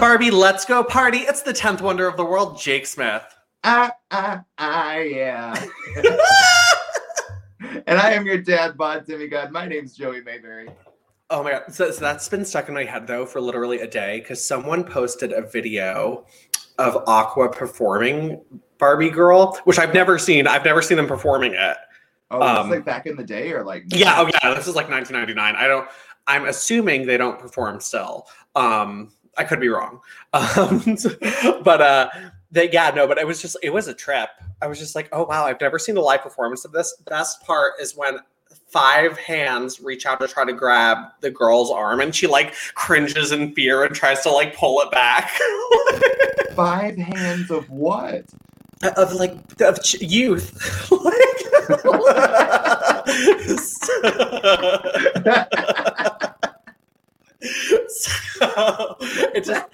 Barbie, let's go party. It's the 10th wonder of the world, Jake Smith. Ah, ah, ah, yeah. and I am your dad, bod demigod. My name's Joey Mayberry. Oh my god. So, so that's been stuck in my head though for literally a day because someone posted a video of Aqua performing Barbie Girl, which I've never seen. I've never seen them performing it. Oh, Um, it's like back in the day, or like Yeah, oh yeah, this is like 1999. I don't I'm assuming they don't perform still. Um I could be wrong. Um but uh they, yeah, no, but it was just it was a trip. I was just like, "Oh wow, I've never seen a live performance of this." Best part is when five hands reach out to try to grab the girl's arm and she like cringes in fear and tries to like pull it back. five hands of what? of like of ch- youth so it just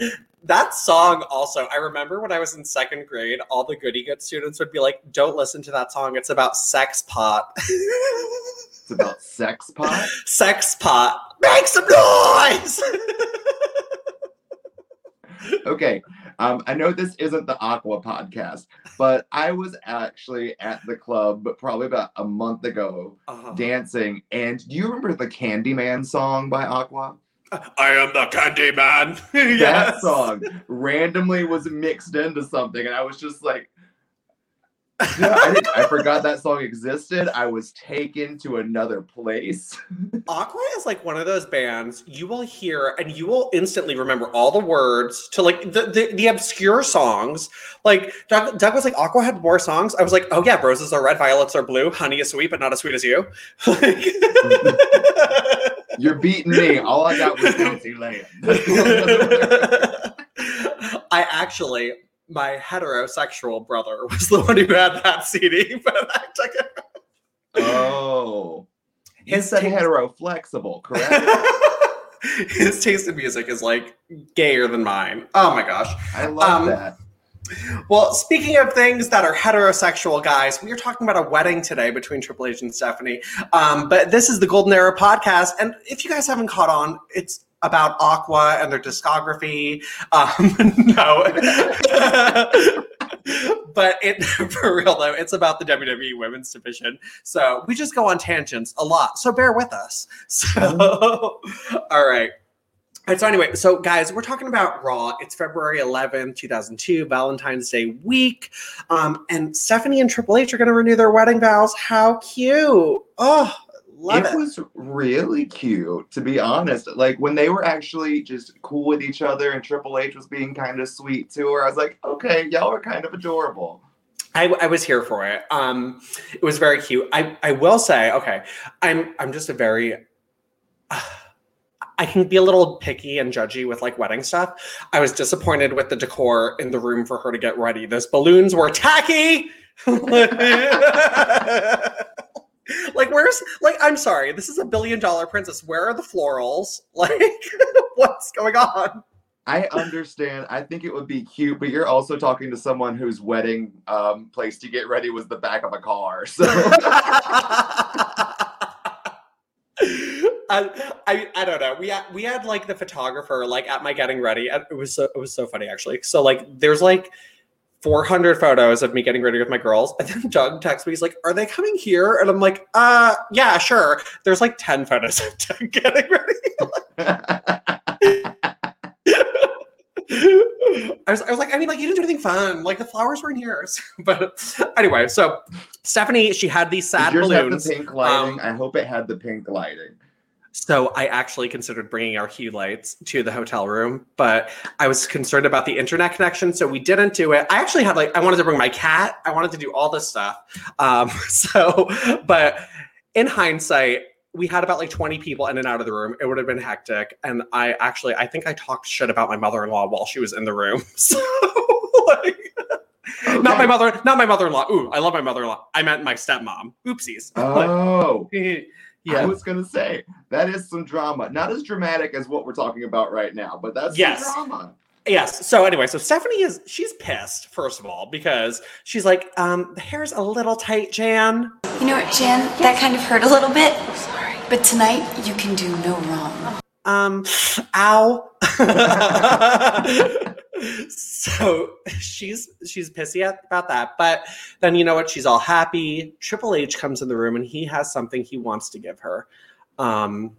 that song also i remember when i was in second grade all the goody good students would be like don't listen to that song it's about sex pot It's about sex pot. sex pot make some noise Okay. Um, I know this isn't the Aqua podcast, but I was actually at the club probably about a month ago Uh-huh. dancing. And do you remember the Candyman song by Aqua? I am the candy man That song randomly was mixed into something, and I was just like, I, didn't- I forgot that song existed. I was taken to another place. Aqua is like one of those bands you will hear and you will instantly remember all the words to like the, the, the obscure songs. Like Doug, Doug was like, Aqua had more songs. I was like, oh yeah, roses are red, violets are blue, honey is sweet, but not as sweet as you. Like- You're beating me. All I got was Bouncy Land. I actually, my heterosexual brother was the one who had that CD, but I took it. oh. His said taste- hetero flexible, correct? His taste in music is like gayer than mine. Oh my gosh. I love Um, that. Well, speaking of things that are heterosexual, guys, we are talking about a wedding today between Triple H and Stephanie. Um, but this is the Golden Era podcast, and if you guys haven't caught on, it's about Aqua and their discography. Um, no, but it for real though, it's about the WWE Women's Division. So we just go on tangents a lot. So bear with us. So, all right. And so anyway, so guys, we're talking about Raw. It's February 11th, 2002, Valentine's Day week. Um, and Stephanie and Triple H are going to renew their wedding vows. How cute. Oh, love it it. was really cute, to be honest. Like when they were actually just cool with each other and Triple H was being kind of sweet to her, I was like, okay, y'all are kind of adorable. I, I was here for it. Um, it was very cute. I, I will say, okay, I'm I'm just a very I can be a little picky and judgy with like wedding stuff. I was disappointed with the decor in the room for her to get ready. Those balloons were tacky. like where's like I'm sorry, this is a billion dollar princess. Where are the florals? Like what's going on? I understand. I think it would be cute, but you're also talking to someone whose wedding um, place to get ready was the back of a car. So I, I I don't know. We had we had like the photographer like at my getting ready. It was so it was so funny actually. So like there's like 400 photos of me getting ready with my girls, and then Doug texts me. He's like, "Are they coming here?" And I'm like, "Uh, yeah, sure." There's like 10 photos of Doug getting ready. I was, I was like, I mean, like, you didn't do anything fun. Like, the flowers were in here. but anyway, so Stephanie, she had these sad yours balloons. the pink lighting? Um, I hope it had the pink lighting. So I actually considered bringing our hue lights to the hotel room, but I was concerned about the internet connection, so we didn't do it. I actually had like I wanted to bring my cat. I wanted to do all this stuff. Um, so, but in hindsight, we had about like 20 people in and out of the room. It would have been hectic, and I actually I think I talked shit about my mother-in-law while she was in the room. So, like, not my Okay. mother, not my mother-in-law. Ooh, I love my mother-in-law. I meant my stepmom. Oopsies. Oh, yeah. I was gonna say that is some drama. Not as dramatic as what we're talking about right now, but that's Yes. some drama. Yes. So anyway, so Stephanie is she's pissed first of all because she's like, um, the hair's a little tight, Jan. You know what, Jan? That kind of hurt a little bit. Sorry. But tonight, you can do no wrong. um, ow. so she's she's pissy at, about that. But then you know what? She's all happy. Triple H comes in the room and he has something he wants to give her. Um,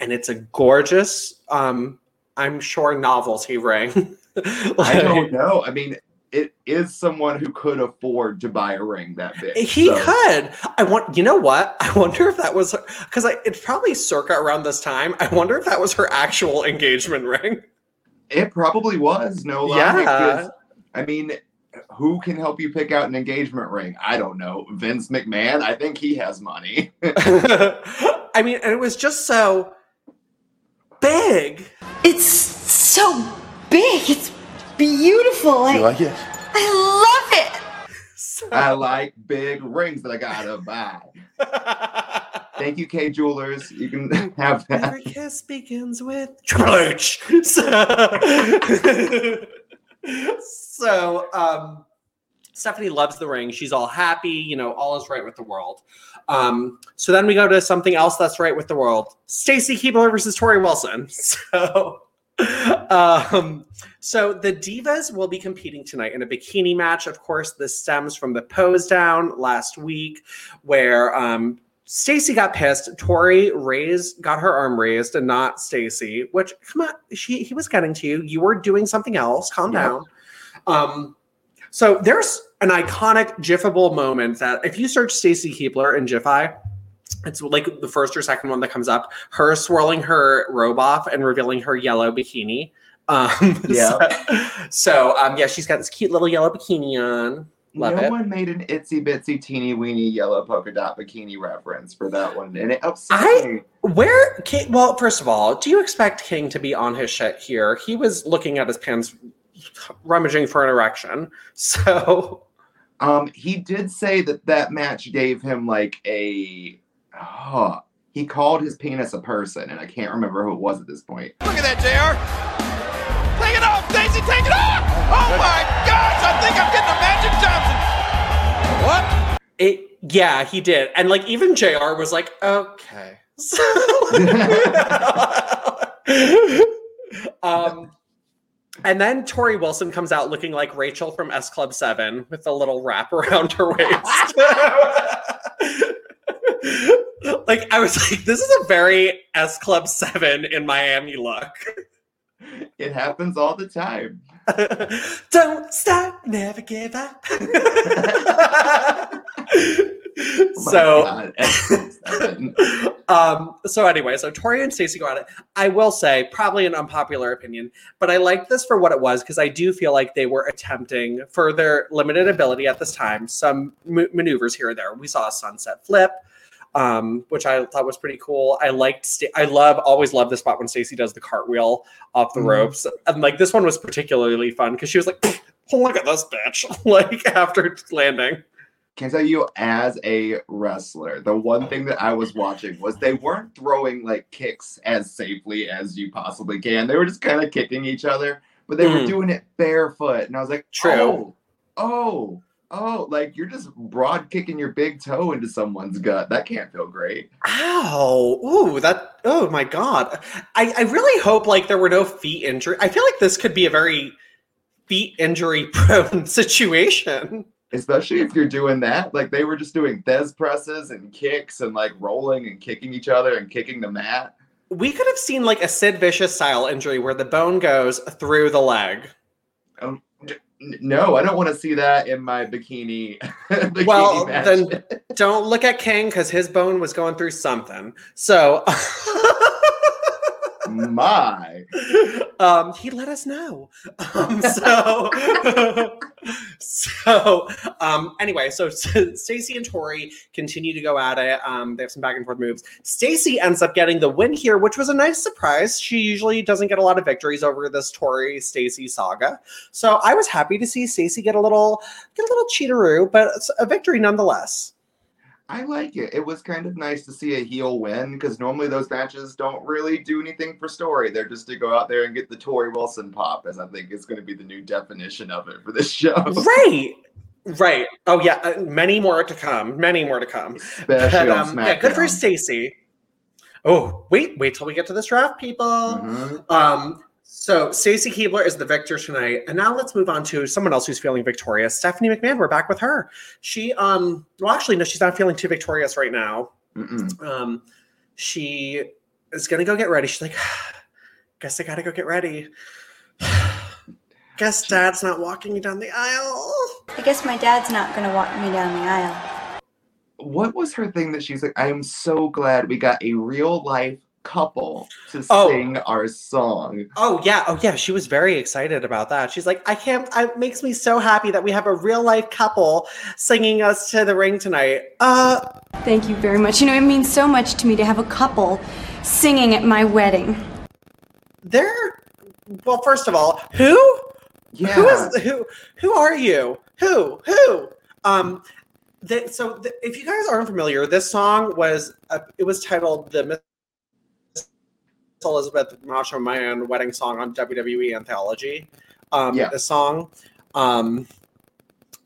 and it's a gorgeous, um, I'm sure novelty ring. like, I don't know. I mean, it is someone who could afford to buy a ring that big. He so- could. I want. You know what? I wonder if that was because it's probably circa around this time. I wonder if that was her actual engagement ring. It probably was no lie. Yeah. because, I mean, who can help you pick out an engagement ring? I don't know. Vince McMahon. I think he has money. I mean, and it was just so big. It's so big. It's beautiful. I, like it? I love it. So- I like big rings that I gotta buy. Thank you, Kay Jewelers. You can have that. Every kiss begins with Triple H. So, so um, Stephanie loves the ring. She's all happy. You know, all is right with the world. Um, so then we go to something else that's right with the world. Stacy Keibler versus Torrie Wilson. So, um, so the divas will be competing tonight in a bikini match. Of course, this stems from the pose down last week, where um, Stacy got pissed. Torrie raised, got her arm raised, and not Stacy. Which, come on, she he was getting to you. You were doing something else. Calm Yeah. down. Um, so there's an iconic GIFable moment that if you search Stacy Keibler in GIPHY, it's like the first or second one that comes up. Her swirling her robe off and revealing her yellow bikini. Um, Yeah. So, so, um, yeah, she's got this cute little yellow bikini on. Love no it. one made an itsy bitsy teeny weeny yellow polka dot bikini reference for that one, and it upset I- me. Where King, well, first of all, do you expect King to be on his shit here? He was looking at his pants, rummaging for an erection. So Um, he did say that that match gave him like a. Oh, he called his penis a person, and I can't remember who it was at this point. Look at that, JR. Take it off, Stacy, take it off! Oh my gosh, I think I'm getting a Magic Johnson. What? it, yeah, he did, and like even Jr. was like, okay. Um, and then Tori Wilson comes out looking like Rachel from S Club Seven with a little wrap around her waist. like I was like, this is a very S Club Seven in Miami look. It happens all the time. Don't stop, never give up. Oh so um so anyway so torrie and stacy go at it i will say probably an unpopular opinion but i like this for what it was because i do feel like they were attempting for their limited ability at this time some m- maneuvers here or there we saw a sunset flip um which i thought was pretty cool i liked Sta- i love always love the spot when stacy does the cartwheel off the Mhm. ropes and like this one was particularly fun because she was like look at this bitch like after landing Can I tell you, as a wrestler, the one thing that I was watching was they weren't throwing like kicks as safely as you possibly can. They were just kind of kicking each other, but they were Mm. doing it barefoot. And I was like, True. oh, oh, oh, like you're just broad kicking your big toe into someone's gut. That can't feel great. Ow! Ooh, that. Oh my god! I I really hope like there were no feet injury. I feel like this could be a very feet injury prone situation. Especially if you're doing that. Like they were just doing Thesz presses and kicks and like rolling and kicking each other and kicking the mat. We could have seen like a Sid Vicious style injury where the bone goes through the leg. N- No, I don't want to see that in my bikini. bikini Well, match. then don't look at King because his bone was going through something. So. my um, he let us know. Um, so, so um, anyway, so Stacy and Torrie continue to go at it. Um, they have some back and forth moves. Stacy ends up getting the win here, which was a nice surprise. She usually doesn't get a lot of victories over this Torrie Stacy saga, so I was happy to see Stacy get a little get a little cheateroo, but a victory nonetheless. I like it. It was kind of nice to see a heel win because normally those matches don't really do anything for story. They're just to go out there and get the Torrie Wilson pop, as I think is going to be the new definition of it for this show. Right. Right. Oh yeah, uh, many more to come. Many more to come. Especially But, um, yeah, good for. Stacy. Oh, wait, wait till we get to this draft, people. Mhm. Um, so Stacey Keibler is the victor tonight, and now let's move on to someone else who's feeling victorious. Stephanie McMahon, we're back with her. She, um, well, actually, no, she's not feeling too victorious right now. Mm-mm. Um, she is gonna go get ready. She's like, guess I gotta go get ready. guess Dad's not walking me down the aisle. I guess my dad's not gonna walk me down the aisle. What was her thing that she's like? I am so glad we got a real life couple to Oh. sing our song. Oh yeah, oh yeah. She was very excited about that. She's like, I can't. It makes me so happy that we have a real life couple singing us to the ring tonight. Uh, Thank you very much. You know, it means so much to me to have a couple singing at my wedding. they're. Well, first of all, who? Yeah. Who is who? Who are you? Who? Who? Um. The, so the, if you guys aren't familiar, this song was uh, it was titled the Miss Elizabeth Macho Man wedding song on WWE Anthology. Um, Yeah. the song. Um,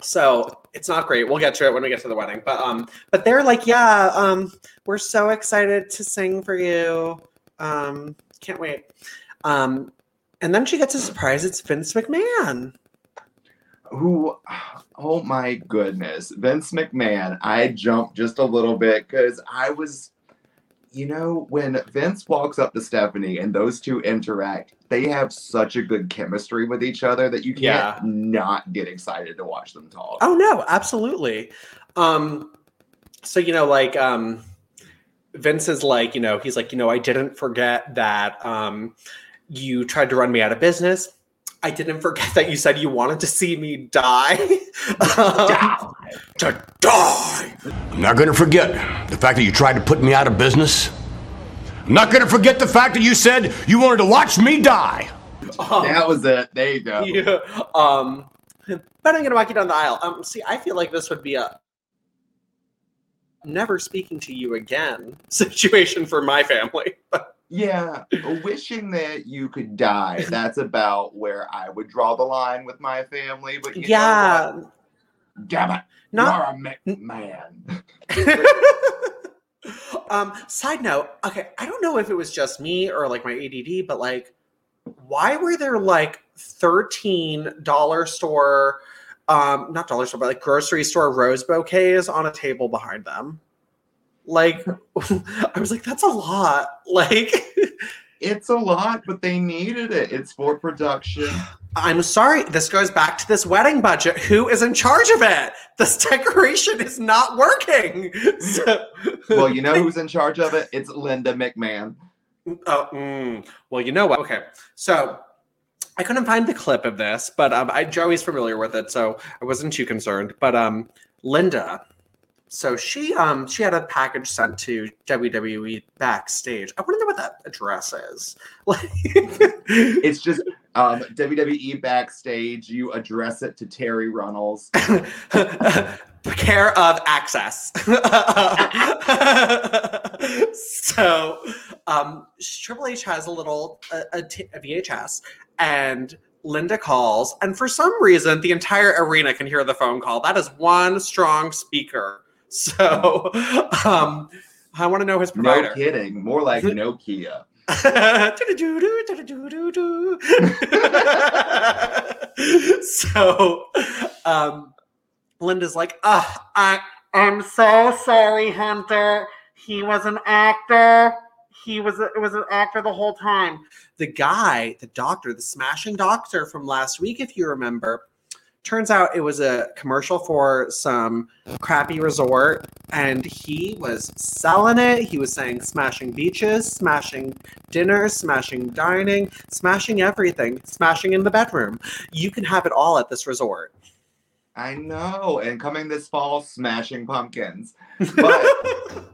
so it's not great. We'll get to it when we get to the wedding. But um, but they're like, yeah, um, we're so excited to sing for you. Um, can't wait. Um, and then she gets a surprise. It's Vince McMahon. who oh my goodness vince mcmahon i jumped just a little bit because i was you know when vince walks up to stephanie and those two interact they have such a good chemistry with each other that you can't Yeah. not get excited to watch them talk Oh no, absolutely. Um, so you know, like um, Vince is like, you know, he's like, you know, I didn't forget that um, you tried to run me out of business. I didn't forget that you said you wanted to see me die. Um, to die. I'm not going to forget the fact that you tried to put me out of business. I'm not going to forget the fact that you said you wanted to watch me die. that was it there you go Yeah. Um, but I'm gonna walk you down the aisle. Um, see, I feel like this would be a never speaking to you again situation for my family. Yeah wishing that you could die. That's about where i would draw the line with my family but you yeah, damn it. Not you're a mcmahon um side note okay i don't know if it was just me or like my add but like why were there like 13 dollar store um not dollar store but like grocery store rose bouquets on a table behind them like i was like that's a lot like It's a lot, but they needed it. It's for production. i'm sorry this goes back to this wedding budget who is in charge of it this decoration is not working so, Well, you know who's in charge of it? It's Linda McMahon. Oh, mm. well, you know what? Okay, so I couldn't find the clip of this, but um, I Joey's familiar with it, so I wasn't too concerned. But um, Linda, so she um she had a package sent to WWE backstage. I know what that address is. Like, It's just um, WWE backstage. You address it to Terri Runnels. care of access. so, um, Triple H has a little a, a t- a VHS, and Linda calls, and for some reason, the entire arena can hear the phone call. That is one strong speaker. So, um, I want to know his No kidding. More like Nokia. so um linda's like ah i i'm so sorry hunter he was an actor he was a, it was an actor the whole time the guy the doctor the smashing doctor from last week if you remember turns out it was a commercial for some crappy resort and he was selling it he was saying smashing beaches smashing dinner smashing dining smashing everything smashing in the bedroom you can have it all at this resort I know. And coming this fall, Smashing Pumpkins. But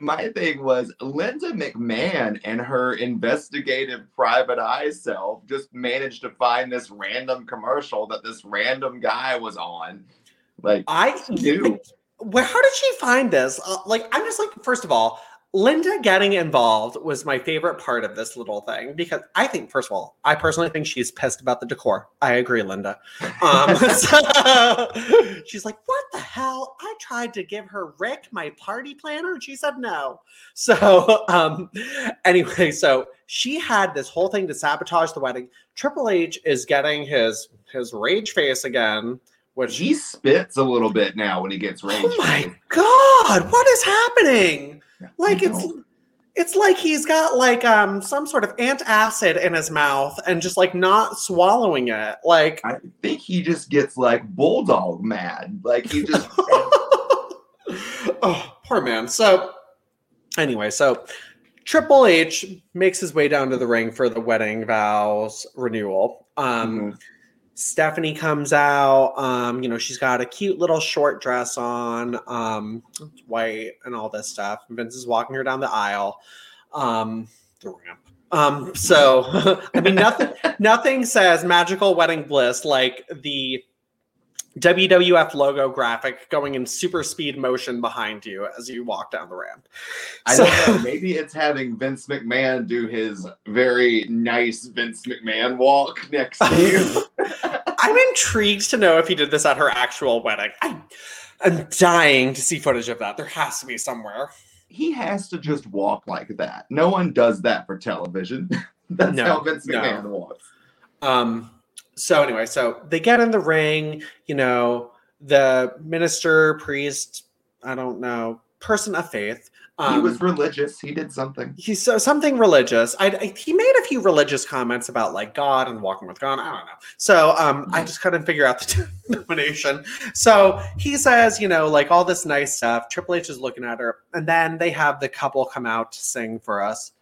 my thing was Linda McMahon and her investigative private eye self just managed to find this random commercial that this random guy was on. Like, i where how did she find this uh, like i'm just like first of all Linda getting involved was my favorite part of this little thing because I think, first of all, I personally think she's pissed about the decor. I agree, Linda. Um, so she's like, "What the hell? I tried to give her Rick my party planner, and she said no." So, um, anyway, so she had this whole thing to sabotage the wedding. Triple H is getting his his rage face again, which He spits a little bit now when he gets rage. Oh my god, what is happening? Like it's it's like he's got like um some sort of antacid in his mouth and just like not swallowing it. Like I think he just gets like bulldog mad. Like he just oh, poor man. So anyway, so Triple H makes his way down to the ring for the wedding vows renewal. Um Mhm. Stephanie comes out. Um, you know, she's got a cute little short dress on, um, white and all this stuff. Vince is walking her down the aisle. Um, the ramp. Um, so I mean nothing nothing says magical wedding bliss like the WWF logo graphic going in super speed motion behind you as you walk down the ramp. I So- don't know. Maybe it's having Vince McMahon do his very nice Vince McMahon walk next to you. I'm intrigued to know if he did this at her actual wedding. I, I'm dying to see footage of that. There has to be somewhere. he has to just walk like that. No one does that for television. That's No, how Vince no. McMahon walks. Um, so anyway, so they get in the ring, you know, the minister, priest, I don't know, person of faith. Um, he was religious. He did something. he's so something religious. I, I he made a few religious comments about like God and walking with God. I don't know. So um, I just couldn't figure out the denomination. So he says, you know, like all this nice stuff. Triple H is looking at her, and then they have the couple come out to sing for us.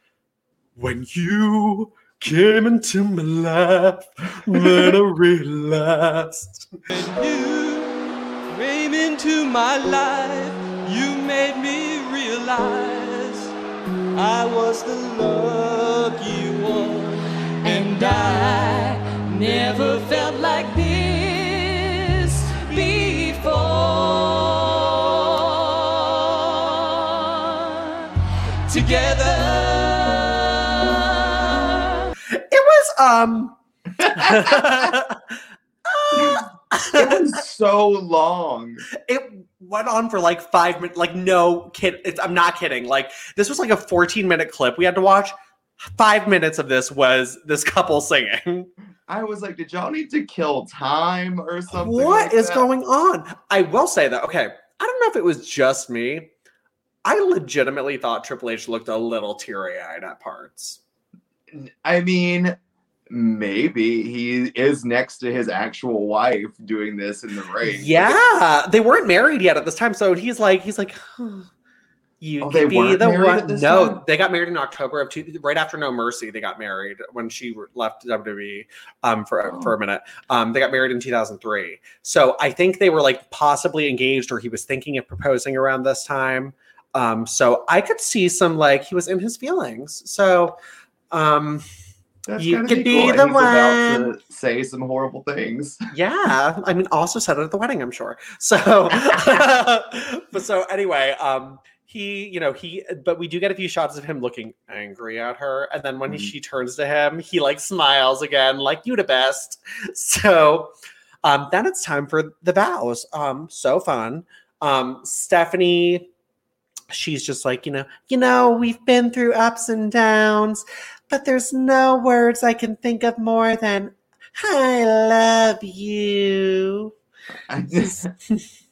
When you came into my life, then I realized. When you came into my life, you made me realize I was the lucky one, and I never felt like this before. Together. It was um. It was so long. it went on for like five minutes. Like, no kid, it's, I'm not kidding. Like, this was like a 14 minute clip we had to watch. Five minutes of this was this couple singing. I was like, did y'all need to kill time or something? What like is that? going on? I will say that. Okay, I don't know if it was just me. I legitimately thought Triple H looked a little teary eyed at parts. I mean, maybe he is next to his actual wife doing this in the ring. Yeah, they weren't married yet at this time, so he's like, he's like, "Huh, you Oh, could they be the one. No, time? they got married in October of two, right after No Mercy. They got married when she left WWE um, for Oh. for a minute. Um, they got married in 2003. So I think they were like possibly engaged, or he was thinking of proposing around this time. Um, so I could see some like he was in his feelings. So. Um, That's You gotta could be cool. the And he's about one. to say some horrible things. Yeah, I mean, also said it at the wedding, I'm sure. So, but so anyway, um, he, you know, he, but we do get a few shots of him looking angry at her, and then when Mhm. she turns to him, he like smiles again, like you the best. So, um, then it's time for the vows. Um, so fun. Um, Stephanie, she's just like, you know, you know, we've been through ups and downs, but there's no words I can think of more than I love you. I,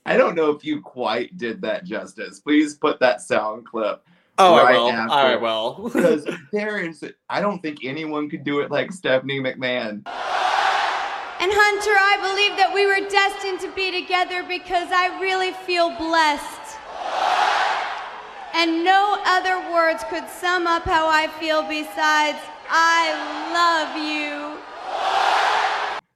I don't know if you quite did that justice. Please put that sound clip Oh, Right I will. after. I will. because there is. I don't think anyone could do it like Stephanie McMahon. And Hunter, I believe that we were destined to be together because I really feel blessed. And no other words could sum up how I feel besides I love you.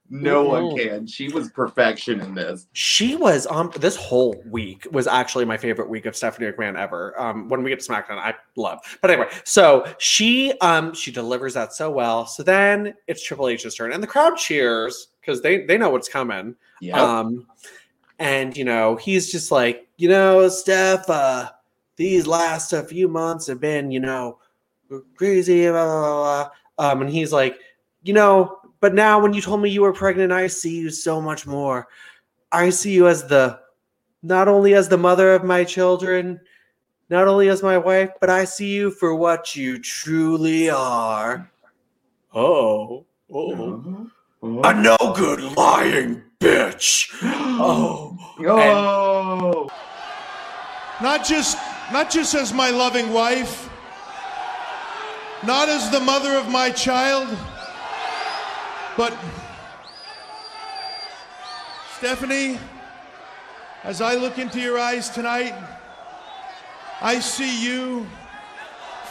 No one can. She was perfection in this. She was on this whole week was actually my favorite week of Stephanie McMahon ever. Um, when we get to SmackDown, I love. But anyway, so she um she delivers that so well. So then it's Triple H's turn, and the crowd cheers because they they know what's coming. Yeah. Um, and you know he's just like, you know, Steph, uh, these last a few months have been, you know, crazy, blah, blah, blah, blah. Um, and he's like, you know, but now when you told me you were pregnant, I see you so much more. I see you as the, not only as the mother of my children, not only as my wife, but I see you for what you truly are. Oh, oh, a no good lying bitch. Oh, Oh, Not just not just as my loving wife, not as the mother of my child, but Stephanie, as I look into your eyes tonight, I see you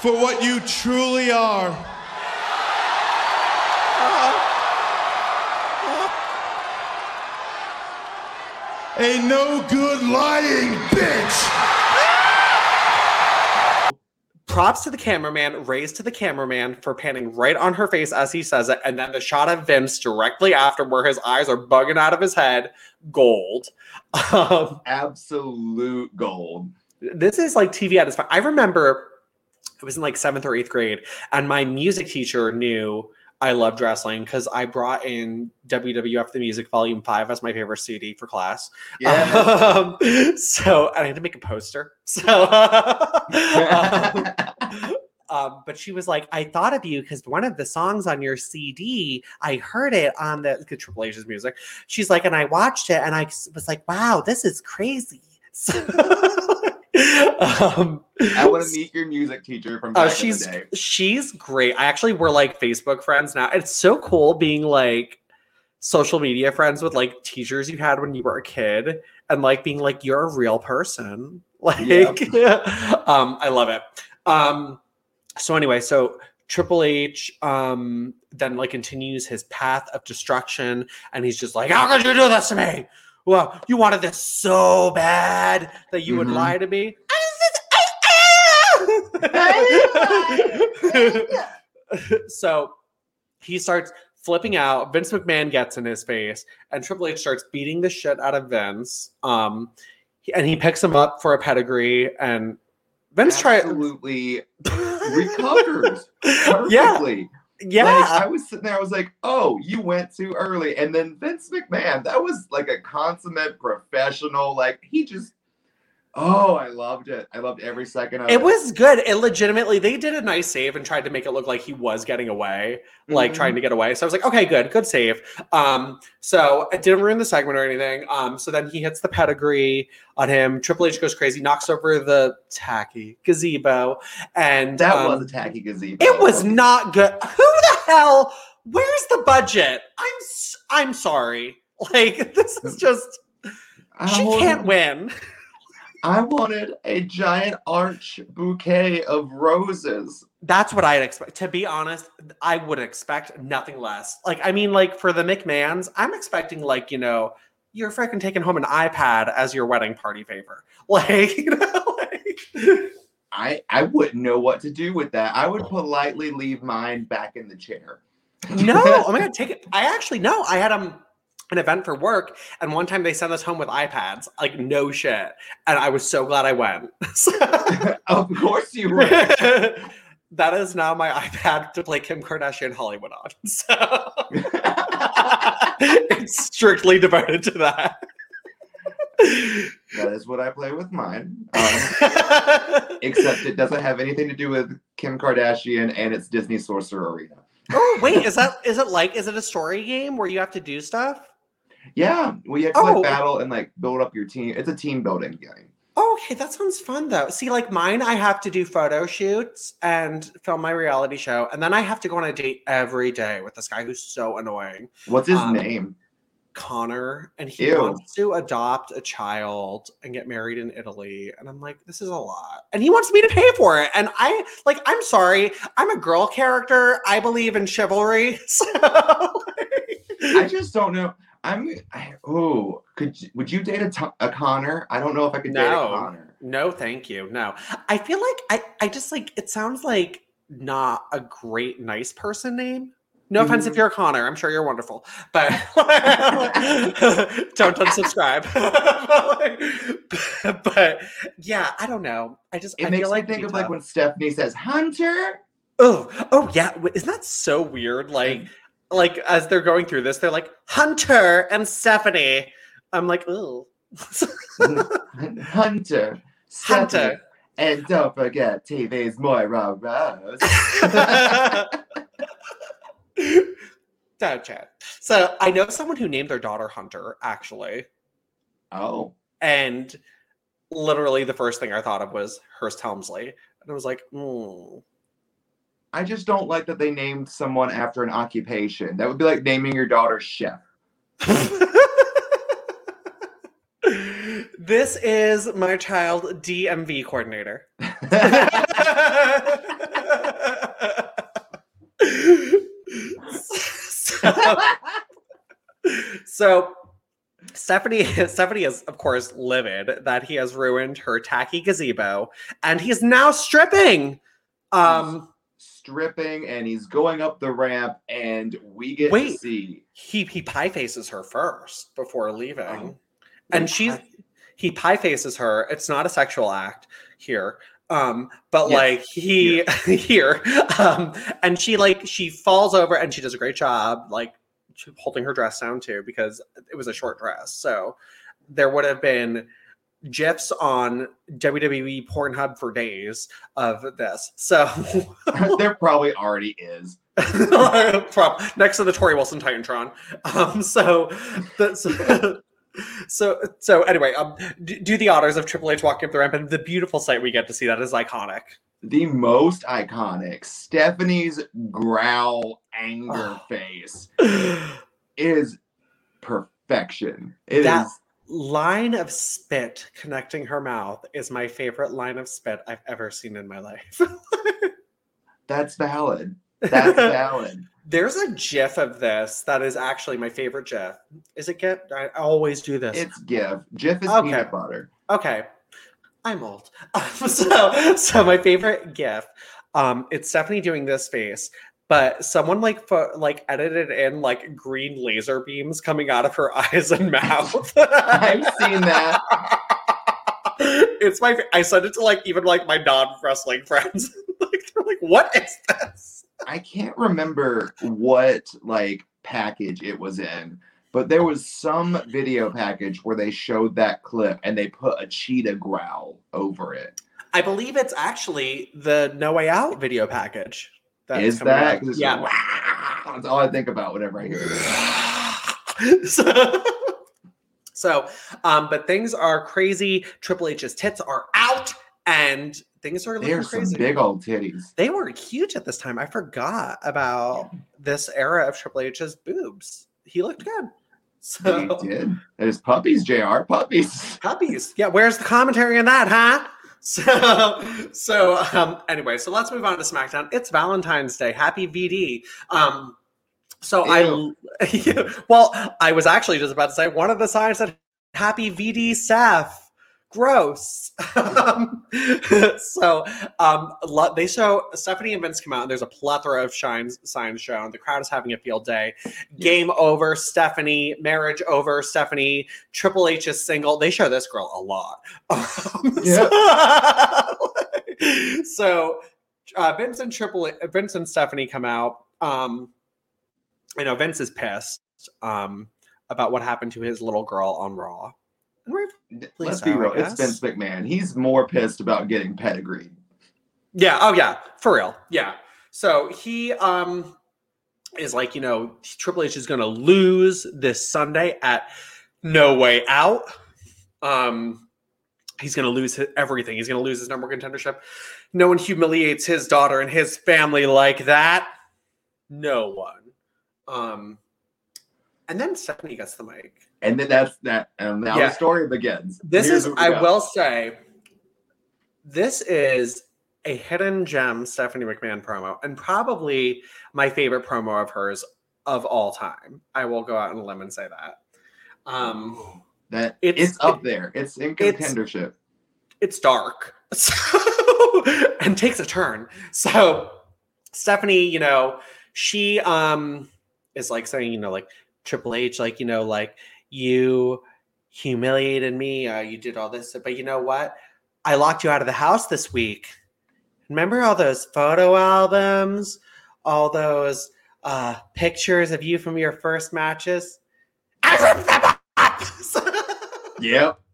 for what you truly are. A no good lying bitch. Props to the cameraman, raised to the cameraman for panning right on her face as he says it, and then the shot of Vince directly after where his eyes are bugging out of his head, gold. Um, absolute gold. this is like TV at its finest. I remember I was in like seventh or eighth grade, and my music teacher knew I loved wrestling because I brought in WWF The Music Volume 5 as my favorite CD for class. Yeah. Um, so and I had to make a poster. So, um, um, but she was like, I thought of you because one of the songs on your CD, I heard it on the, the Triple H's music. She's like, and I watched it and I was like, wow, this is crazy. um, I want to meet your music teacher from Oh, back she's in the day. she's great. I actually we're like Facebook friends now. It's so cool being like social media friends with like teachers you had when you were a kid and like being like you're a real person. Like um I love it. Um so anyway, so Triple H um then like continues his path of destruction and he's just like, How could you do this to me? Well, you wanted this so bad that you would Mhm. lie to me. so he starts flipping out. Vince McMahon gets in his face, and Triple H starts beating the shit out of Vince. Um, and he picks him up for a pedigree, and Vince tries. absolutely recovers perfectly. yeah. Like, I was sitting there, I was like, oh, you went too early. And then Vince McMahon, that was like a consummate professional. Like, he just, oh, I loved it. I loved every second of it. It was good. It legitimately, they did a nice save and tried to make it look like he was getting away, like Mhm. trying to get away. So I was like, okay, good, good save. Um, so it didn't ruin the segment or anything. Um, so then he hits the pedigree on him. Triple H goes crazy, knocks over the tacky gazebo, and That um, was a tacky gazebo. It was not good. Who the hell? Where's the budget? I'm I'm sorry. Like this is just she can't win. I wanted a giant arch bouquet of roses. That's what I'd expect. To be honest, I would expect nothing less. Like, I mean, like for the McMahons, I'm expecting like, you know, you're freaking taking home an iPad as your wedding party favor. Like, you know, like I I wouldn't know what to do with that. I would politely leave mine back in the chair. no, oh my god, take it. I actually no. I had um an event for work, and one time they sent us home with iPads. Like, no shit. And I was so glad I went. of course you would. that is now my iPad to play Kim Kardashian Hollywood on. So it's strictly devoted to that. That is what I play with mine. Um, except it doesn't have anything to do with Kim Kardashian and it's Disney Sorcerer Arena. oh wait, is that is it like is it a story game where you have to do stuff? Yeah, well, you have to Oh. like battle and like build up your team. It's a team building game. Oh, okay, that sounds fun though. See, like mine, I have to do photo shoots and film my reality show, and then I have to go on a date every day with this guy who's so annoying, What's his Um, name? Connor, and he Ew. wants to adopt a child and get married in Italy, and I'm like, this is a lot, and he wants me to pay for it, and I like, I'm sorry, I'm a girl character. I believe in chivalry, so. I just don't know. I'm. I, oh, could you, would you date a, a Connor? I don't know if I could date a No. Connor. No, thank you. No. I feel like I I just like it sounds like not a great nice person name. No offense Mm-hmm. if you're a Connor. I'm sure you're wonderful, but don't unsubscribe. but yeah, I don't know. I just It I makes feel like me think of like when Stephanie says Hunter. Oh, oh yeah. Isn't that so weird? Like, like as they're going through this, they're like Hunter and Stephanie. I'm like, oh. Hunter. Stephanie, Hunter. And don't forget TV's Moira Rose. Don't chat. So I know someone who named their daughter Hunter, actually. oh. And literally the first thing I thought of was Hearst Helmsley. And I was like, hmm. I just don't like that they named someone after an occupation. That would be like naming your daughter chef. this is my child DMV coordinator. so, so Stephanie Stephanie is of course livid that he has ruined her tacky gazebo and he's now stripping. Um Stripping and he's going up the ramp, and we get to see. he he pie faces her first before leaving. Oh. and Wait, she's pie- he pie faces her. It's not a sexual act here. Um, but Yes, like he here, um, and she like she falls over and she does a great job, like holding her dress down too, because it was a short dress. So there would have been gifs on WWE Pornhub for days of this. So there probably already is. Next to the Torrie Wilson Titantron. Um, so, the, so, so, so anyway, um, do, do the honors of Triple H walking up the ramp and the beautiful sight we get to see that is iconic. The most iconic Stephanie's growl anger Oh. face is perfection. It is. Line of spit connecting her mouth is my favorite line of spit I've ever seen in my life. That's valid. That's valid. There's a GIF of this that is actually my favorite GIF. Is it GIF? I always do this. It's GIF. GIF is Okay. peanut butter. Okay, I'm old. So, so my favorite GIF, um, it's Stephanie doing this face, but someone like fo- like edited in like green laser beams coming out of her eyes and mouth. I've seen that. It's my. I sent it to like even like my non wrestling friends. like they're like, "What is this?" I can't remember what like package it was in, but there was some video package where they showed that clip and they put a cheetah growl over it. I believe it's actually the No Way Out video package. That's Is that? out. 'Cause Yeah. Wow. That's all I think about whenever I hear it. so, so, um, but things are crazy. Triple H's tits are out, and things are looking There's some crazy. big old titties. they were huge at this time. I forgot about this era of Triple H's boobs. He looked good. So He did. There's puppies, JR. Puppies. puppies. Yeah, where's the commentary on that, huh? So, so um, anyway, so let's move on to SmackDown. It's Valentine's Day. Happy VD. Um, so I, well, I was actually just about to say one of the signs that Happy VD Seth. Gross. um, so um, they show Stephanie and Vince come out, and there's a plethora of shines signs shown. The crowd is having a field day. Game over, Stephanie. Marriage over, Stephanie. Triple H is single. They show this girl a lot. Um, so so, uh, Vince and Triple Vince and Stephanie come out. Um, you know, Vince is pissed um, about what happened to his little girl on Raw. And Let's be real. It's guess. Vince McMahon. He's more pissed about getting pedigreed. Yeah. Oh, yeah. For real. Yeah. So he um is like, you know, Triple H is going to lose this Sunday at No Way Out. Um, he's going to lose his, everything. He's going to lose his number one contendership. No one humiliates his daughter and his family like that. No one. Um, and then Stephanie gets the mic. And then that's that. And now Yeah. the story begins. This Here's is, I got. will say, this is a hidden gem Stephanie McMahon promo, and probably my favorite promo of hers of all time. I will go out on a limb and say that. Um, that it's- it's, up there. It's in it's- contendership. it's dark so, and takes a turn. So Stephanie, you know, she um is like saying, you know, like Triple H, like, you know, like you humiliated me, uh, you did all this, but you know what? I locked you out of the house this week. Remember all those photo albums, all those uh pictures of you from your first matches? I ripped them up. Yep.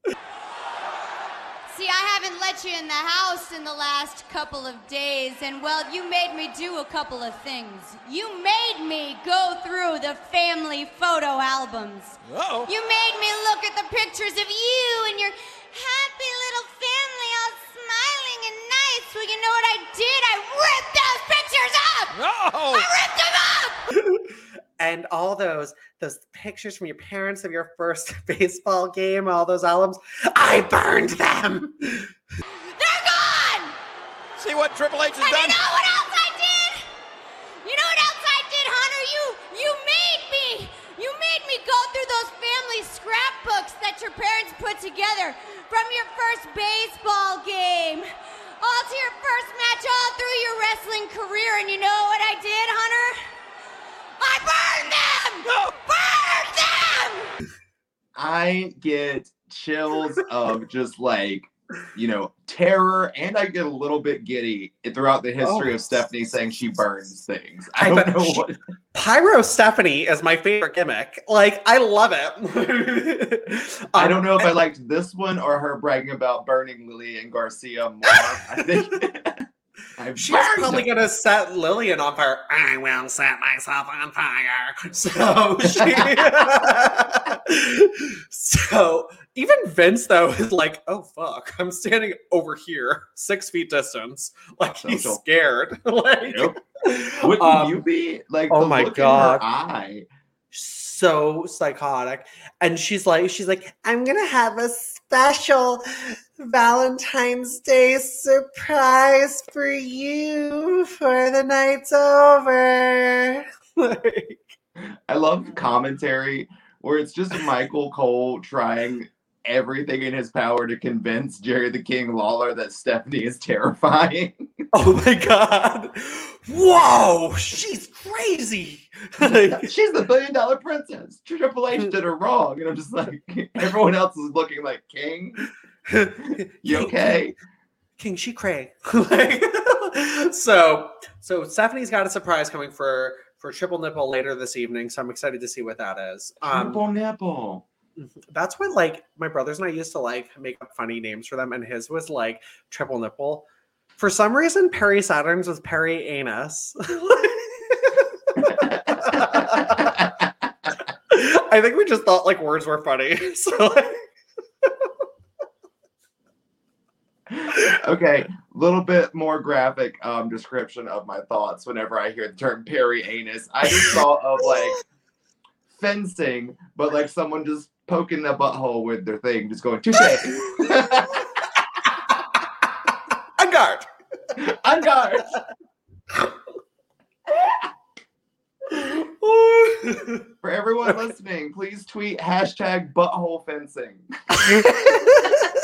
See, I haven't let you in the house in the last couple of days, and well, you made me do a couple of things. You made me go through the family photo albums. Uh-oh. You made me look at the pictures of you and your happy little family all smiling and nice. Well, you know what I did? I ripped those pictures up! Oh! I ripped them up! and all those those pictures from your parents of your first baseball game, all those albums, I burned them. They're gone! See what Triple H has And you done? know what else I did? You know what else I did, Hunter? You you made me. You made me go through those family scrapbooks that your parents put together from your first baseball game. All to your first match, all through your wrestling career, and you know what I did, Hunter? I them! Burned them! I get chills of just like, you know, terror, and I get a little bit giddy throughout the history Oh. of Stephanie saying she burns things. I I don't bet know she- what. Pyro Stephanie is my favorite gimmick. Like, I love it. I Um, don't know if I liked this one or her bragging about burning Lillian Garcia more. I think I She's probably gonna set Lillian on fire. I will set myself on fire. So she So even Vince though is like, oh fuck, I'm standing over here, six feet distance. Like he's scared. like Yep. Wouldn't um, you be like? oh my God. Eye. so psychotic. And she's like, she's like, I'm gonna have a special Valentine's Day surprise for you for the night's over. Like, I love commentary where it's just Michael Cole trying everything in his power to convince Jerry the King Lawler that Stephanie is terrifying. oh my god. Whoa, she's crazy. Like, She's the billion dollar princess. Triple H did her wrong. And I'm just like, everyone else is looking like, King, you okay? King She Cray. like, so so Stephanie's got a surprise coming for for triple nipple later this evening. So I'm excited to see what that is. Um Triple nipple. that's what like my brothers and I used to like make up funny names for them, and his was like triple nipple. For some reason, Perry Saturn's was Perry Anus. I think we just thought like words were funny. So like, okay, a little bit more graphic um, description of my thoughts whenever I hear the term Perry anus. I just thought of like fencing, but like someone just poking the butthole with their thing, just going touche. on guard. On guard. For everyone listening, please tweet hashtag butthole fencing.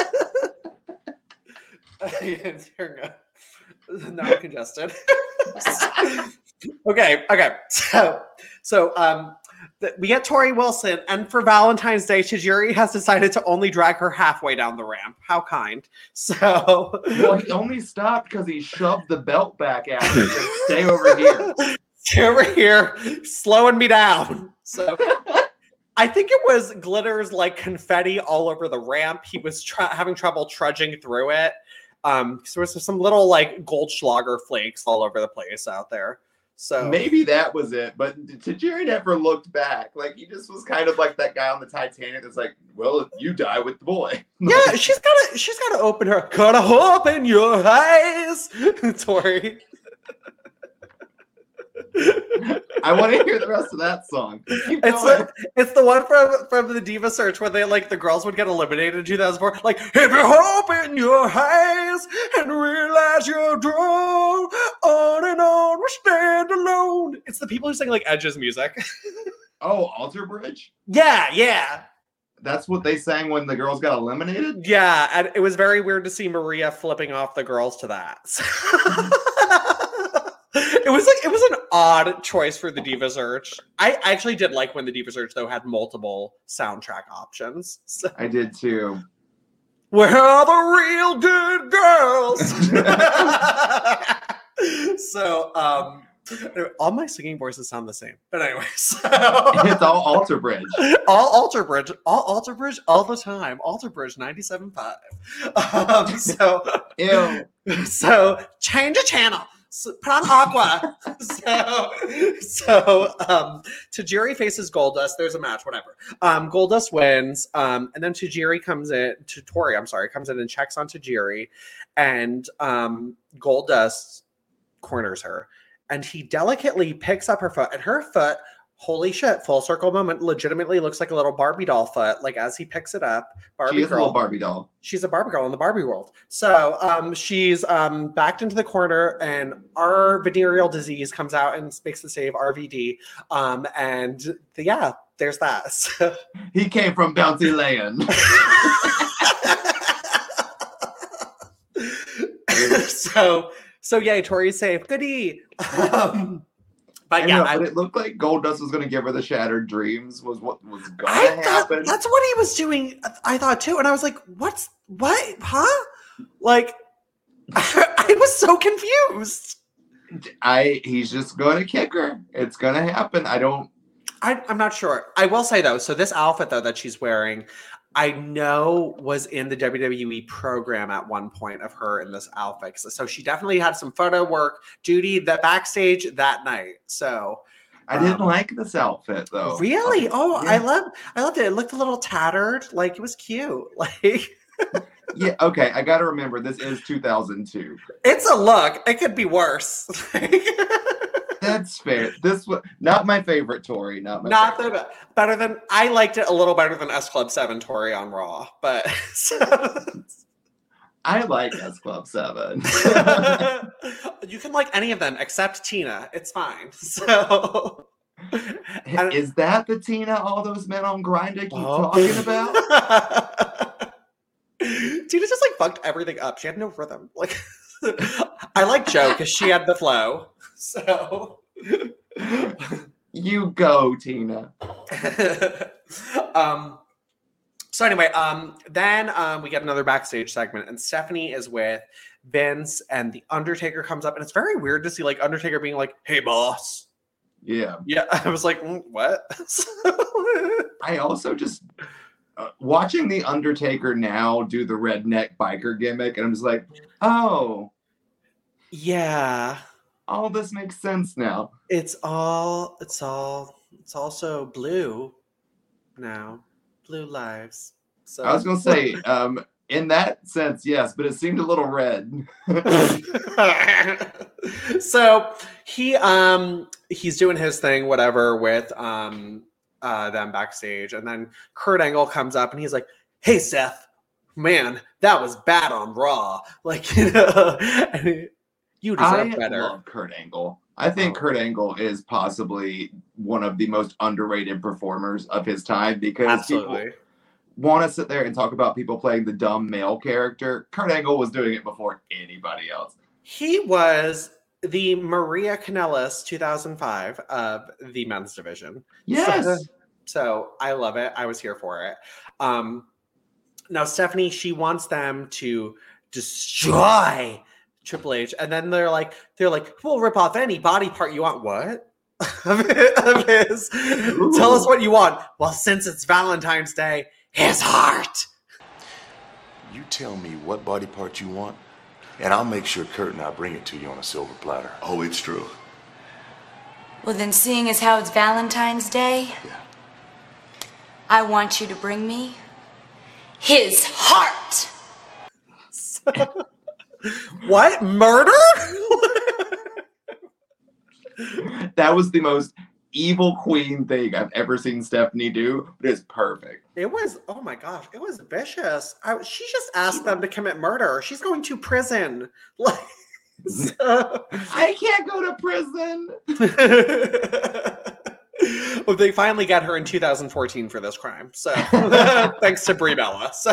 now I'm congested. okay, okay. So, so um, th- we get Torrie Wilson, and for Valentine's Day, Tajiri has decided to only drag her halfway down the ramp. How kind. So, Well, he only stopped because he shoved the belt back at her. Said, Stay over here. Stay over here, slowing me down. So. I think it was glitters like confetti all over the ramp. He was tr- having trouble trudging through it. Um, so there was some little like Goldschlager flakes all over the place out there. So Maybe that was it, but Tajiri never looked back. Like he just was kind of like that guy on the Titanic that's like, well, you die with the boy. yeah, she's gotta she's gotta open her gotta open your eyes, Torrie. I want to hear the rest of that song. It's it's the one from from the Diva Search where they like the girls would get eliminated in 2004. Like, if you open your eyes and realize you're drawn on and on, we stand alone. It's the people who sing like Edge's music. oh, Alter Bridge? yeah, yeah, That's what they sang when the girls got eliminated? yeah. And it was very weird to see Maria flipping off the girls to that. it was like it was an odd choice for the Diva Search. I actually did like when the Diva Search though had multiple soundtrack options. So, I did too. where are the real good girls? so um all my singing voices sound the same. But anyway, so It's all alter bridge. all alter bridge, all alter bridge all the time. Alter bridge 97.5. Um, so Ew. so change a channel. So, on aqua. so so um Tajiri faces Goldust. There's a match, whatever. Um Goldust wins. Um and then Tajiri comes in to Torrie, I'm sorry, comes in and checks on Tajiri, and um Goldust corners her. And he delicately picks up her foot, and her foot, holy shit, full circle moment, legitimately looks like a little Barbie doll foot. Like as he picks it up, Barbie She is a girl little Barbie doll. she's a Barbie girl in the Barbie world. So um, she's um, backed into the corner, and our venereal disease comes out and makes the save RVD. Um, and the, yeah, there's that. So, He came from Bounty Land. so so yay, Torrie's safe. Goody. Um, but I yeah, know, I, but it looked like Goldust was going to give her the shattered dreams. Was what was going to happen? that's what he was doing. I thought too, and I was like, "What's what? Huh?" Like, I was so confused. I he's just going to kick her. It's going to happen. I don't. I, I'm not sure. I will say though, so this outfit though that she's wearing, I know was in the WWE program at one point of her in this outfit. So, she definitely had some photo work duty that backstage that night. So I didn't Um, like this outfit though. really, oh, I love, I loved it. It looked a little tattered, like it was cute. Like Yeah. Okay. I got to remember this is 2002. it's a look. It could be worse. That's fair. This was not my favorite Torrie. Not my Not favorite. the better than I liked it a little better than S Club Seven Torrie on Raw, but. I like S Club Seven. you can like any of them except Tina. It's fine. So And- is that the Tina all those men on Grindr keep Oh. talking about? Tina just like fucked everything up. She had no rhythm. Like I like Jo because she had the flow. So You go, Tina. um so anyway, um then um we get another backstage segment and Stephanie is with Vince and the Undertaker comes up and it's very weird to see like Undertaker being like, "Hey boss." Yeah. Yeah, I was like, "Mm, "What?" I also just uh, watching the Undertaker now do the redneck biker gimmick, and I'm just like, oh, yeah. All this makes sense now. It's all it's all it's also blue now. Blue lives. So I was gonna say, um, in that sense, yes, but it seemed a little red. so he um he's doing his thing whatever with um uh them backstage and then Kurt Angle comes up and he's like hey Seth man that was bad on Raw like you know and he- you I deserve better love Kurt Angle. I think Oh. Kurt Angle is possibly one of the most underrated performers of his time because absolutely people want to sit there and talk about people playing the dumb male character. Kurt Angle was doing it before anybody else. he was the Maria Kanellis 2005 of the men's division Yes. So I love it. I was here for it. Um, now Stephanie, she wants them to destroy Triple H, and then they're like, they're like, we'll rip off any body part you want. What? of of his. Tell us what you want. Well, since it's Valentine's Day, his heart. You tell me what body part you want, and I'll make sure Kurt and I bring it to you on a silver platter. Oh, it's true. Well, then, seeing as how it's Valentine's Day, Yeah. I want you to bring me his heart. What murder? That was the most evil queen thing I've ever seen Stephanie do, but it's perfect. It was, oh my gosh, it was vicious. I, she just asked them to commit murder. She's going to prison. Like, so- I can't go to prison. well, they finally got her in 2014 for this crime. So thanks to Brie Bella. So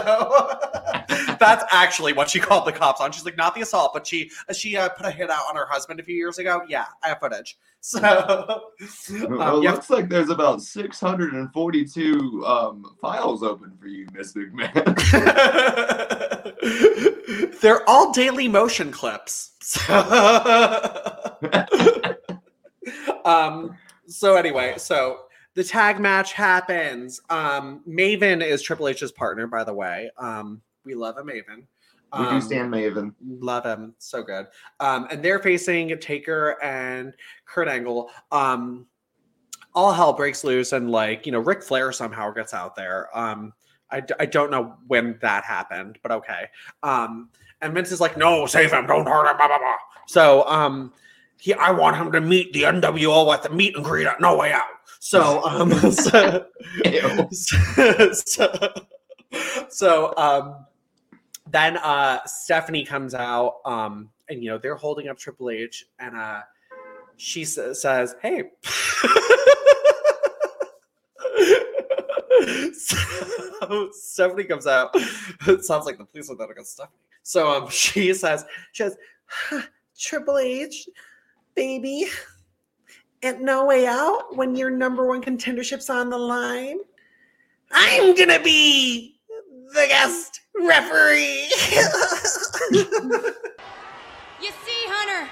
that's actually what she called the cops on. She's like, not the assault, but she she uh, put a hit out on her husband a few years ago. Yeah, I have footage. So Well, um, it yeah, looks like there's about 642 um, files open for you, Miss McMahon. they're all Dailymotion clips. So, um, so anyway, so the tag match happens. Um, Maven is Triple H's partner, by the way. Um, we love a Maven. we do Um, stand Maven. Love him. So good. Um, and they're facing Taker and Kurt Angle. Um, all hell breaks loose, and like, you know, Ric Flair somehow gets out there. Um, I, d- I don't know when that happened, but okay. Um, and Vince is like, no, save him, don't hurt him, blah, blah, blah. So um, he, I want him to meet the NWO at the meet and greet at No Way Out. So, um, so, so, so um then uh stephanie comes out um and you know they're holding up triple h and uh she sa- says hey. So stephanie comes out. It sounds like the police are that against stephanie. So um she says she says triple h baby at no way out when your number one contendership's on the line I'm gonna be the guest referee. You see, Hunter,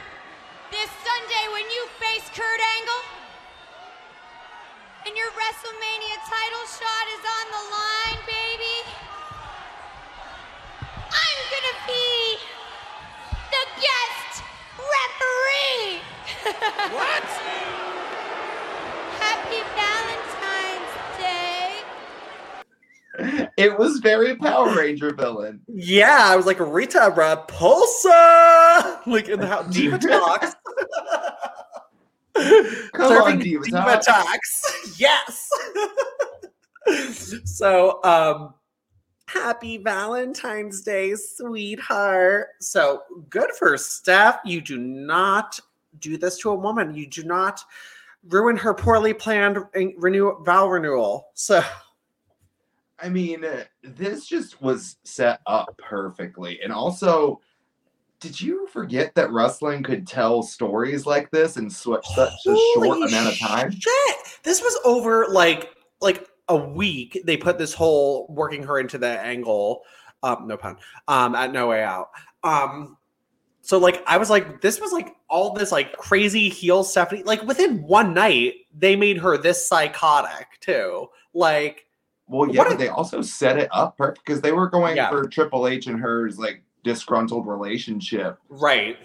this Sunday when you face Kurt Angle and your WrestleMania title shot is on the line, baby, I'm gonna be the guest referee. what? Happy Valentine's Day. It was very Power Ranger villain. yeah, I was like Rita Repulsa, like in the house. Diva talks. Come Serving on, Diva Diva Talks. talks. Yes. so, um, happy Valentine's Day, sweetheart. So good for Steph. You do not do this to a woman. You do not ruin her poorly planned renew vow renewal. So I mean, this just was set up perfectly. And also, did you forget that wrestling could tell stories like this in such, such a short amount of time? Shit. This was over like like a week. They put this whole working her into the angle, um, no pun, um, at No Way Out. Um, so like I was like, this was like all this like crazy heel Stephanie. Like within one night, they made her this psychotic too. Like Well, yeah, What but a- they also set it up perfect because they were going Yeah. for Triple H and hers like disgruntled relationship right.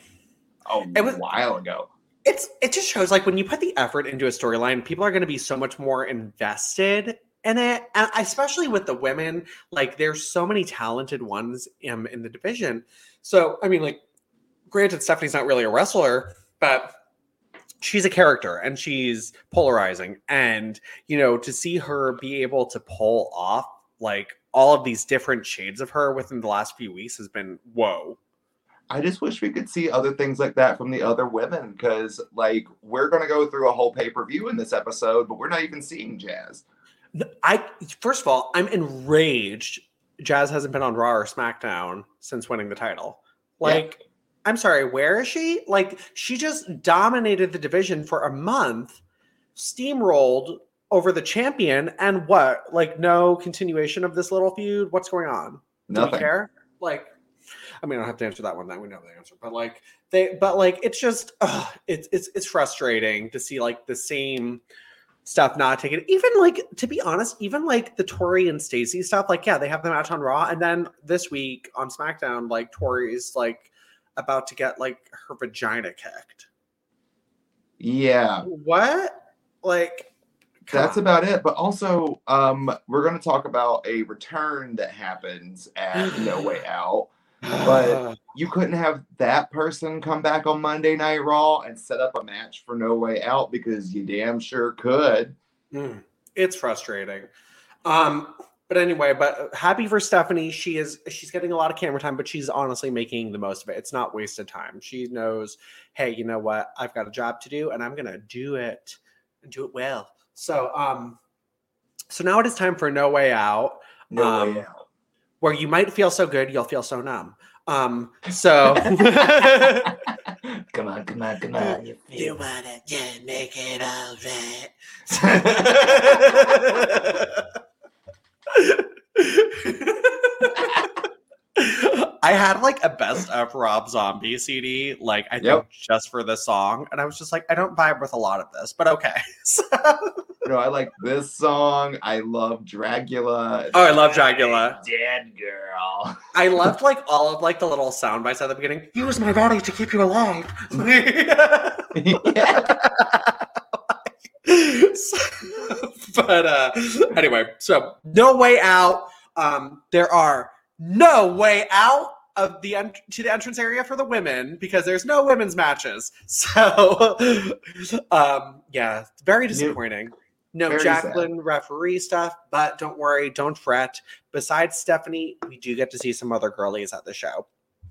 Oh, a It was- while ago. it's it just shows like when you put the effort into a storyline people are going to be so much more invested and especially with the women like there's so many talented ones in, in the division. So i mean like granted stephanie's not really a wrestler but she's a character and she's polarizing. And you know to see her be able to pull off like all of these different shades of her within the last few weeks has been whoa. I just wish we could see other things like that from the other women because, like, we're going to go through a whole pay per view in this episode, but we're not even seeing Jazz. I first of all, I'm enraged. Jazz hasn't been on Raw or SmackDown since winning the title. Like, I'm sorry, where is she? Like, she just dominated the division for a month, steamrolled over the champion, and what? Like, no continuation of this little feud. What's going on? Do we Nothing. care? Like, I mean, I don't have to answer that one. That we know the answer, but like they, but like it's just, ugh, it's it's it's frustrating to see like the same stuff not taken. Even like to be honest, even like the Torrie and Stacy stuff. Like, yeah, they have the match on Raw, and then this week on SmackDown, like Torrie's like about to get like her vagina kicked. Yeah, What? Like, that's on. about it. But also, um, we're going to talk about a return that happens at No Way Out. But- You couldn't have that person come back on Monday Night Raw and set up a match for No Way Out because you damn sure could. Mm, it's frustrating. Um, but anyway, but happy for Stephanie. She is she's getting a lot of camera time, but she's honestly making the most of it. It's not wasted time. She knows, hey, you know what? I've got a job to do, and I'm gonna do it and do it well. So um, so now it is time for No Way Out, No Um, way out. Where you might feel so good you'll feel so numb. Um, so come on, come on, come on. You feel wanna just make it all I had like a best of Rob Zombie CD, like I think Yep. just for this song, and I was just like, I don't vibe with a lot of this, but okay. So- No, I like this song. I love Dracula. Oh, I love Dracula. Dead girl. I loved like all of like the little sound bites at the beginning. Use my body to keep you alive. So- but uh anyway, so no way out. Um there are no way out of the en- to the entrance area for the women because there's no women's matches. So um yeah, very disappointing. No Very Jacqueline referee stuff, but don't worry, don't fret. Besides Stephanie, we do get to see some other girlies at the show.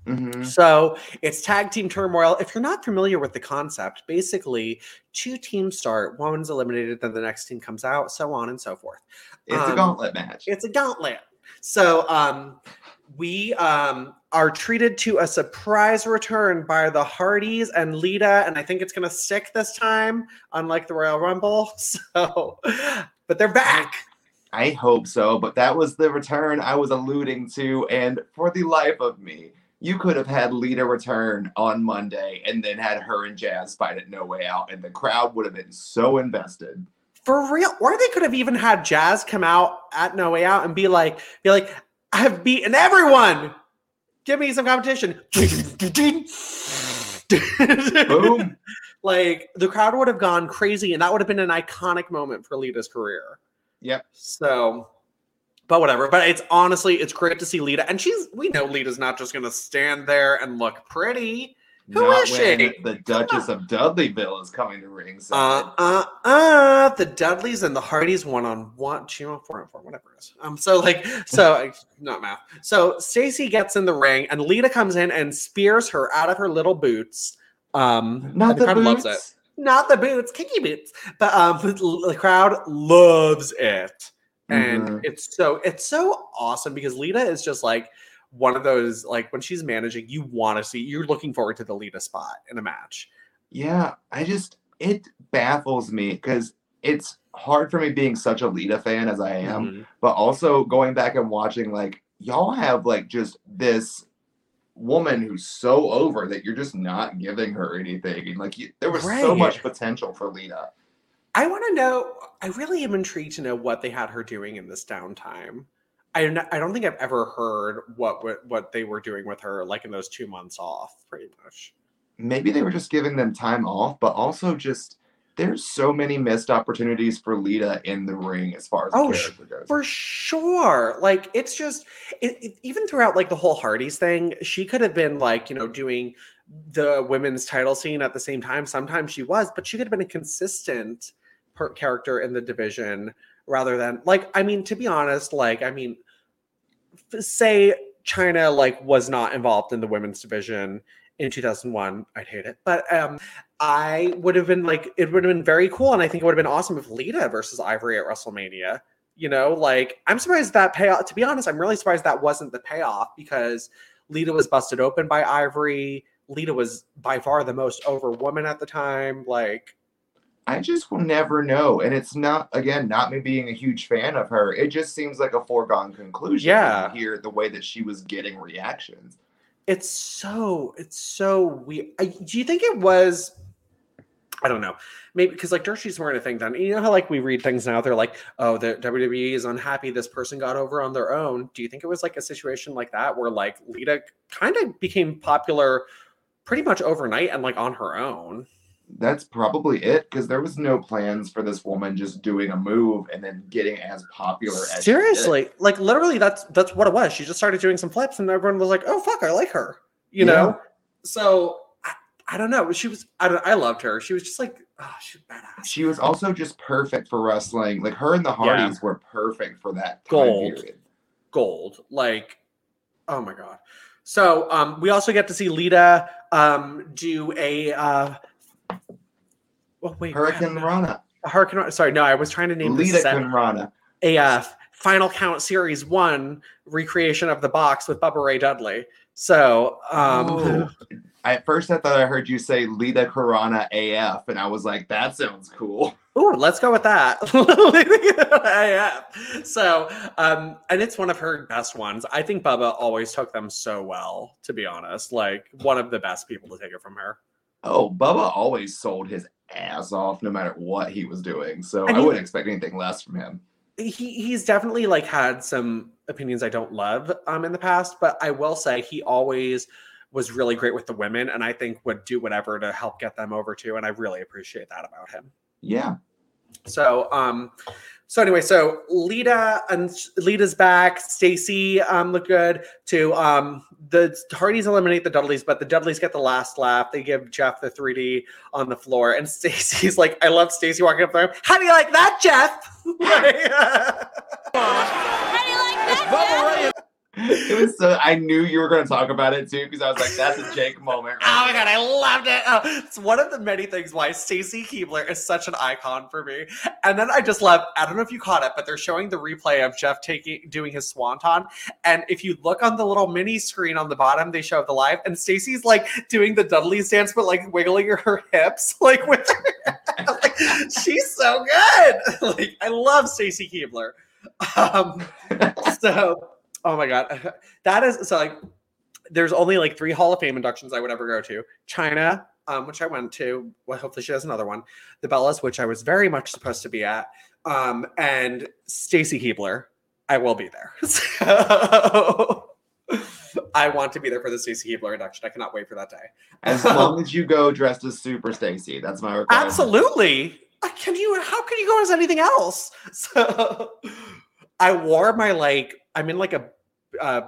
Mhm. So it's tag team turmoil. If you're not familiar with the concept, basically two teams start, one's eliminated, then the next team comes out, so on and so forth. It's Um, a gauntlet match. It's a gauntlet. So um we um are treated to a surprise return by the Hardys and Lita, and I think it's gonna stick this time, unlike the Royal Rumble. So but they're back. I hope so, but that was the return I was alluding to, and for the life of me, you could have had Lita return on Monday and then had her and Jazz fight at No Way Out, and the crowd would have been so invested. For real, or they could have even had Jazz come out at No Way Out and be like, be like, I have beaten everyone. Give me some competition. Boom. like the crowd would have gone crazy, and that would have been an iconic moment for Lita's career. Yep. So, but whatever. But it's honestly, it's great to see Lita, and she's we know Lita's not just gonna stand there and look pretty. Who Not is when she? The Duchess of Dudleyville is coming to ringside. Uh, uh, uh, the Dudleys and the Hardys one on one, two on four on four, whatever it is. Um, so like, so not math. So Stacy gets in the ring, and Lita comes in and spears her out of her little boots. Um, Not and the crowd boots. loves it. Not the boots, kinky boots, but um, the crowd loves it, and Mhm. it's so it's so awesome because Lita is just like one of those like when she's managing, you want to see, you're looking forward to the Lita spot in a match. Yeah, I just it baffles me because it's hard for me being such a Lita fan as I am, Mhm. but also going back and watching like y'all have like just this woman who's so over that you're just not giving her anything. And like you, there was so much potential for Lita. I want to know. I really am intrigued to know what they had her doing in this downtime. I don't, I don't think I've ever heard what what what they were doing with her like in those two months off, pretty much. Maybe they were just giving them time off, but also just there's so many missed opportunities for Lita in the ring as far as Oh, character goes. For sure. Like it's just it, it- even throughout like the whole Hardys thing, she could have been like, you know, doing the women's title scene at the same time. Sometimes she was, but she could have been a consistent per character in the division rather than like I mean to be honest, like I mean say Chyna like was not involved in the women's division in 2001, I'd hate it. But um I would have been like it would have been very cool and I think it would have been awesome if Lita versus Ivory at WrestleMania you know like i'm surprised that payoff to be honest i'm really surprised that wasn't the payoff because lita was busted open by ivory lita was by far the most over woman at the time like I just will never know. And it's not, again, not me being a huge fan of her. It just seems like a foregone conclusion. Yeah. Hear the way that she was getting reactions. it's so it's so weird I, do you think it was i don't know maybe because like dirtsheets weren't a thing then you know how like we read things now they're like oh the wwe is unhappy this person got over on their own do you think it was like a situation like that where like lita kind of became popular pretty much overnight and like on her own That's probably it because there was no plans for this woman just doing a move and then getting as popular as she did. Seriously, like literally, that's that's what it was. She just started doing some flips, and everyone was like, "Oh fuck, I like her," you Yeah. know. So I, I don't know. She was I don't, I loved her. She was just like oh, she was badass. She was also just perfect for wrestling. Like her and the Yeah. Hardys were perfect for that time Gold. period. Gold, like oh my god. So um, we also get to see Lita um do a uh. Well, wait, Hurricane. Rana. Hurricane. Sorry, no, I was trying to name the Litacanrana. AF Final Count Series One recreation of the box with Bubba Ray Dudley. So, um, Oh. At first, I thought I heard you say Lita Karana AF, and I was like, that sounds cool. Ooh, let's go with that. AF. So, um, and it's one of her best ones. I think Bubba always took them so well, to be honest. Like one of the best people to take it from her. Oh, Bubba always sold his ass off no matter what he was doing. So I wouldn't expect anything less from him. He he's definitely like had some opinions I don't love um in the past, but I will say he always was really great with the women and I think would do whatever to help get them over too. And I really appreciate that about him. Yeah. So um so anyway, so Lita and Lita's back. Stacy um looked good too. Um the Hardys eliminate the Dudleys, but the Dudleys get the last laugh. They give Jeff the 3D on the floor, and Stacy's like, I love Stacy walking up there. How do you like that, Jeff? How do you like that, Jeff? It was so I knew you were going to talk about it too because I was like, that's a Jake moment. Oh my god, I loved it. Oh, it's one of the many things why Stacy Keibler is such an icon for me. And then I just love, I don't know if you caught it, but they're showing the replay of Jeff taking doing his swanton. And if you look on the little mini screen on the bottom, they show the live, and Stacy's like doing the Dudley's dance, but like wiggling her hips, like with her like, she's so good. Like I love Stacy Keibler. Um so oh my god. That is so like there's only like three Hall of Fame inductions I would ever go to. Chyna, um, which I went to. Well, hopefully she has another one. The Bellas, which I was very much supposed to be at. Um, and Stacy Keibler, I will be there. So I want to be there for the Stacy Keibler induction. I cannot wait for that day. As long as you go dressed as Super Stacy, that's my requirement. Absolutely. Can you? How can you go as anything else? So, I wore my like. I'm in like a uh,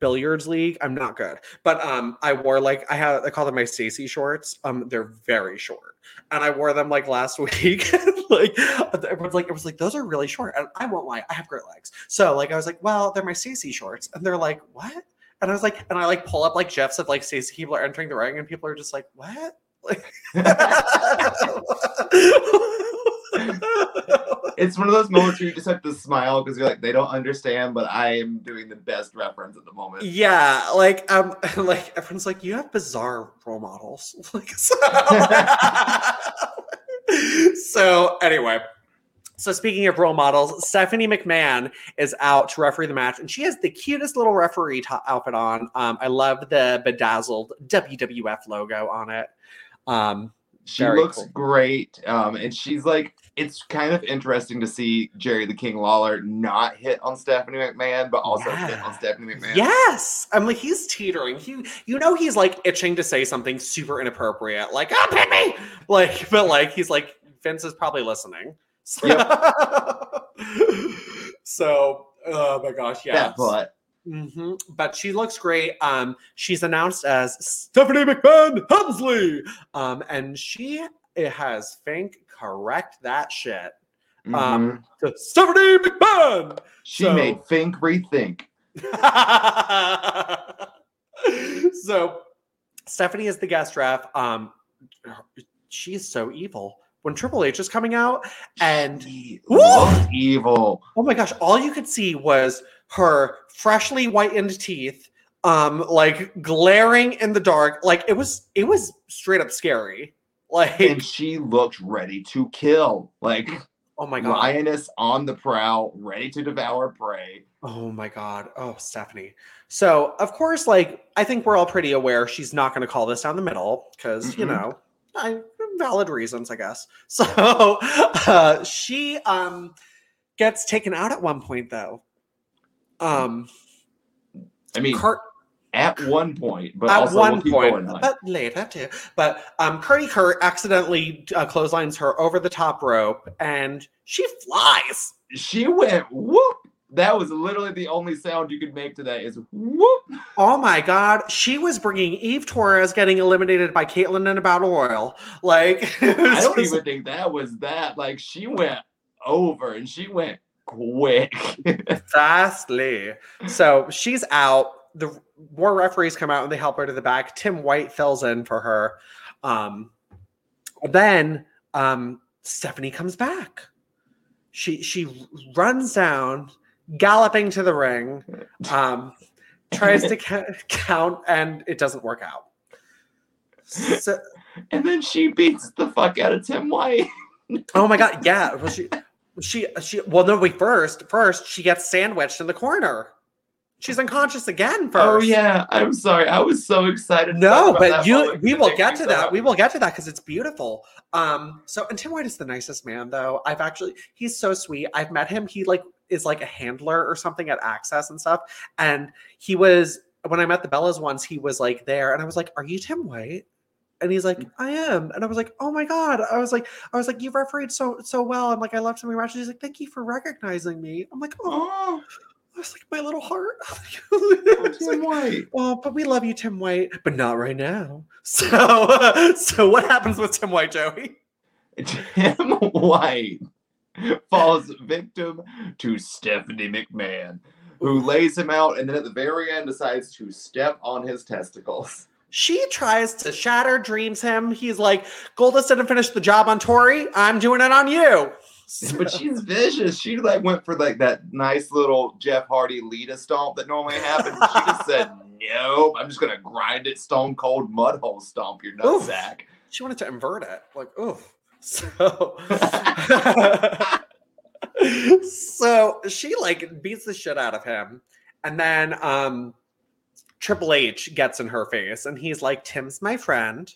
billiards league. I'm not good, but um, I wore like I have. I call them my Stacy shorts. Um, they're very short, and I wore them like last week. like everyone's like, it was like those are really short, and I won't lie, I have great legs. So like I was like, well, they're my Stacy shorts, and they're like, what? And I was like, and I like pull up like gifs of like Stacy Keibler entering the ring, and people are just like, what? Like, It's one of those moments where you just have to smile because you're like, they don't understand, but I am doing the best reference at the moment. yeah, like um, like everyone's like, you have bizarre role models. Like so. so anyway. So speaking of role models, Stephanie McMahon is out to referee the match, and she has the cutest little referee to- outfit on. Um, I love the bedazzled WWF logo on it. Um, She looks cool. great. Um, and she's like, it's kind of interesting to see Jerry the King Lawler not hit on Stephanie McMahon, but also hit on Stephanie McMahon. Yes, I'm like he's teetering. He, you know, he's like itching to say something super inappropriate, like "Oh, hit me!" Like, but like he's like Vince is probably listening. So, so oh my gosh, yeah. That butt. hmm But she looks great. Um, she's announced as Stephanie McMahon Helmsley. Um, and she it has Fink correct that shit. Mhm. Um, to Stephanie McMahon. she so- made Fink rethink. so Stephanie is the guest ref. Um, she's so evil. When Triple H is coming out, and evil. oh my gosh, all you could see was her freshly whitened teeth, um, like glaring in the dark. Like it was, it was straight up scary. Like, And she looked ready to kill. Like oh my god, lioness on the prowl, ready to devour prey. Oh my god. Oh, Stephanie. So, of course, like I think we're all pretty aware she's not going to call this down the middle because, you Mhm. know, I, valid reasons, I guess. So, uh, she um gets taken out at one point though. Um I mean, at one point, but at one we'll point, but later too. But um, Curdy Kurt accidentally uh, clotheslines her over the top rope, and she flies. she went whoop. That was literally the only sound you could make to that is whoop. Oh my god, she was bringing Eve Torres getting eliminated by Kaitlyn in a battle royal. Like, I don't just- even think that was that. Like she went over and she went quick. fastly. So she's out. The more referees come out and they help her to the back. Tim White fills in for her. Um, then um, Stephanie comes back. She she runs down, galloping to the ring, um, tries to ca- count, and it doesn't work out. So, And then she beats the fuck out of Tim White. oh my god, yeah. Well, she she she. Well, no, We First, first she gets sandwiched in the corner. She's unconscious again. First. Oh yeah, I'm sorry. I was so excited. No, but you we will get to so that. We will get to that because it's beautiful. Um, so and Tim White is the nicest man though. I've actually he's so sweet. I've met him. He like is like a handler or something at Axxess and stuff. And he was when I met the Bellas once, he was like there, and I was like, Are you Tim White? And he's like, I am. And I was like, Oh my God. I was like, I was like, you refereed so so well. I'm like, I loved some of your matches. He's like, Thank you for recognizing me. I'm like, oh, I was like, my little heart. oh, Tim like, White. Oh, but we love you, Tim White, but not right now. So, uh, so what happens with Tim White, Joey? Tim White falls victim to Stephanie McMahon, who lays him out and then at the very end decides to step on his testicles. She tries to shatter dreams him. He's like, Goldust didn't finish the job on Torrie. I'm doing it on you. But she's vicious. She like went for like that nice little Jeff Hardy Lita stomp that normally happens. She just said, Nope, I'm just gonna grind it stone cold mud hole stomp your Oof. nutsack. she wanted to invert it. Like, oh. So, so she like beats the shit out of him. And then um Triple H gets in her face and he's like, Tim's my friend.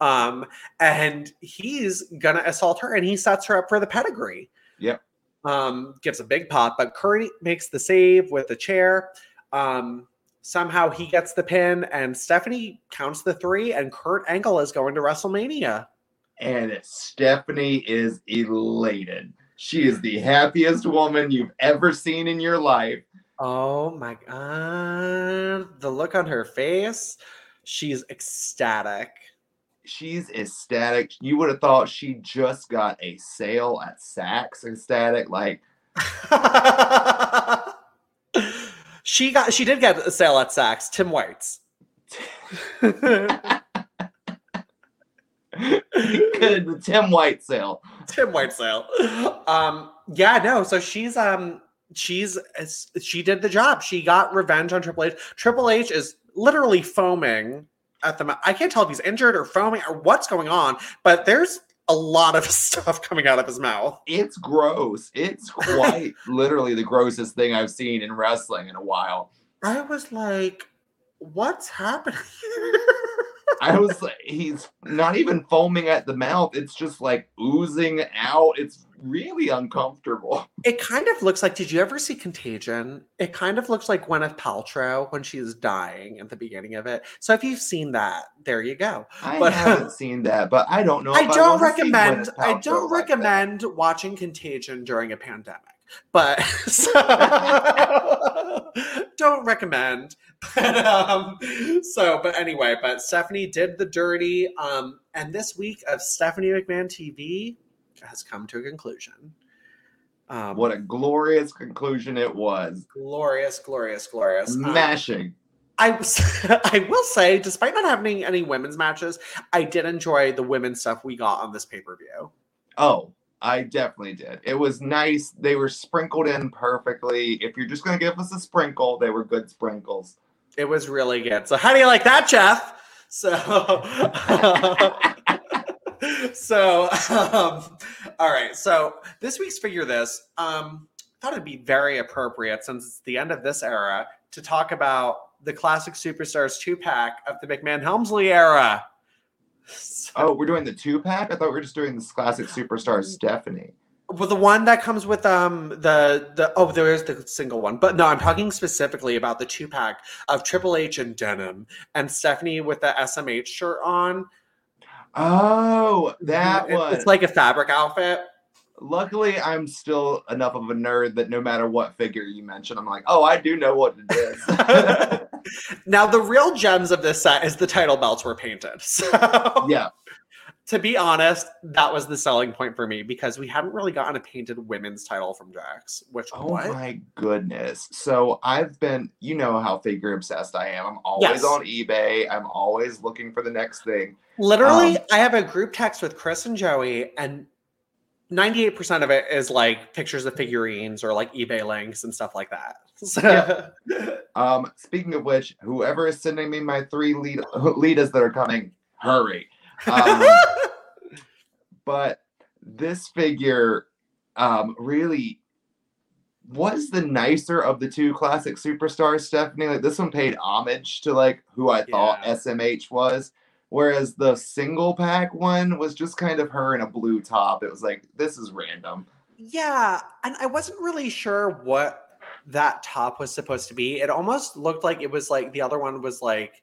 Um, and he's gonna assault her and he sets her up for the pedigree. Yep. Um, gives a big pop, but Curry makes the save with the chair. Um, somehow he gets the pin, and Stephanie counts the three, and Kurt Angle is going to WrestleMania. And Stephanie is elated. She is the happiest woman you've ever seen in your life. Oh my god, the look on her face. She's ecstatic. She's ecstatic. You would have thought she just got a sale at Saks ecstatic. Like, she got she did get a sale at Saks, Tim White's. the Tim White sale. Tim White sale. Um, yeah, no. So she's um she's she did the job. She got revenge on Triple H. Triple H is literally foaming at the. I can't tell if he's injured or foaming or what's going on, but there's a lot of stuff coming out of his mouth. It's gross. It's quite literally the grossest thing I've seen in wrestling in a while. I was like, what's happening? I was like, he's not even foaming at the mouth. It's just like oozing out. It's really uncomfortable. It kind of looks like. Did you ever see Contagion? It kind of looks like Gwyneth Paltrow when she's dying at the beginning of it. So if you've seen that, there you go. I But- haven't seen that, but I don't know. I don't wanna recommend. I don't like that. recommend watching Contagion during a pandemic. But so, don't recommend. But, um, so, but anyway, but Stephanie did the dirty. Um, and this week of Stephanie McMahon TV has come to a conclusion. Um, What a glorious conclusion it was. glorious, glorious, glorious. Um, I I will say, despite not having any women's matches, I did enjoy the women's stuff we got on this pay per view. Oh, I definitely did. It was nice. They were sprinkled in perfectly. If you're just going to give us a sprinkle, they were good sprinkles. It was really good. So, how do you like that, Jeff? So, so, um, all right. So, this week's figure this. Um, I thought it'd be very appropriate since it's the end of this era to talk about the classic superstars two pack of the McMahon Helmsley era. So- Oh, we're doing the two pack? I thought we were just doing this classic superstar Stephanie. Well, the one that comes with um the the oh there is the single one, but no, I'm talking specifically about the two pack of Triple H and denim and Stephanie with the SMH shirt on. Oh, that one. It's like a fabric outfit. Luckily, I'm still enough of a nerd that no matter what figure you mention, I'm like, oh, I do know what it is. Now the real gems of this set is the title belts were painted. So yeah. To be honest, that was the selling point for me because we hadn't really gotten a painted women's title from Jakks. Which Oh what? my goodness. So I've been, you know how figure obsessed I am. I'm always Yes. on eBay. I'm always looking for the next thing. Literally, Um, I have a group text with Chris and Joey, and 98% of it is like pictures of figurines or like eBay links and stuff like that. So, Um, speaking of which, whoever is sending me my three lead leaders that are coming, hurry. Um, but this figure um, really was the nicer of the two classic superstars, Stephanie. Like this one paid homage to like who I thought Yeah. SMH was. Whereas the single pack one was just kind of her in a blue top. It was like, this is random. yeah, and I wasn't really sure what that top was supposed to be. It almost looked like it was like the other one was like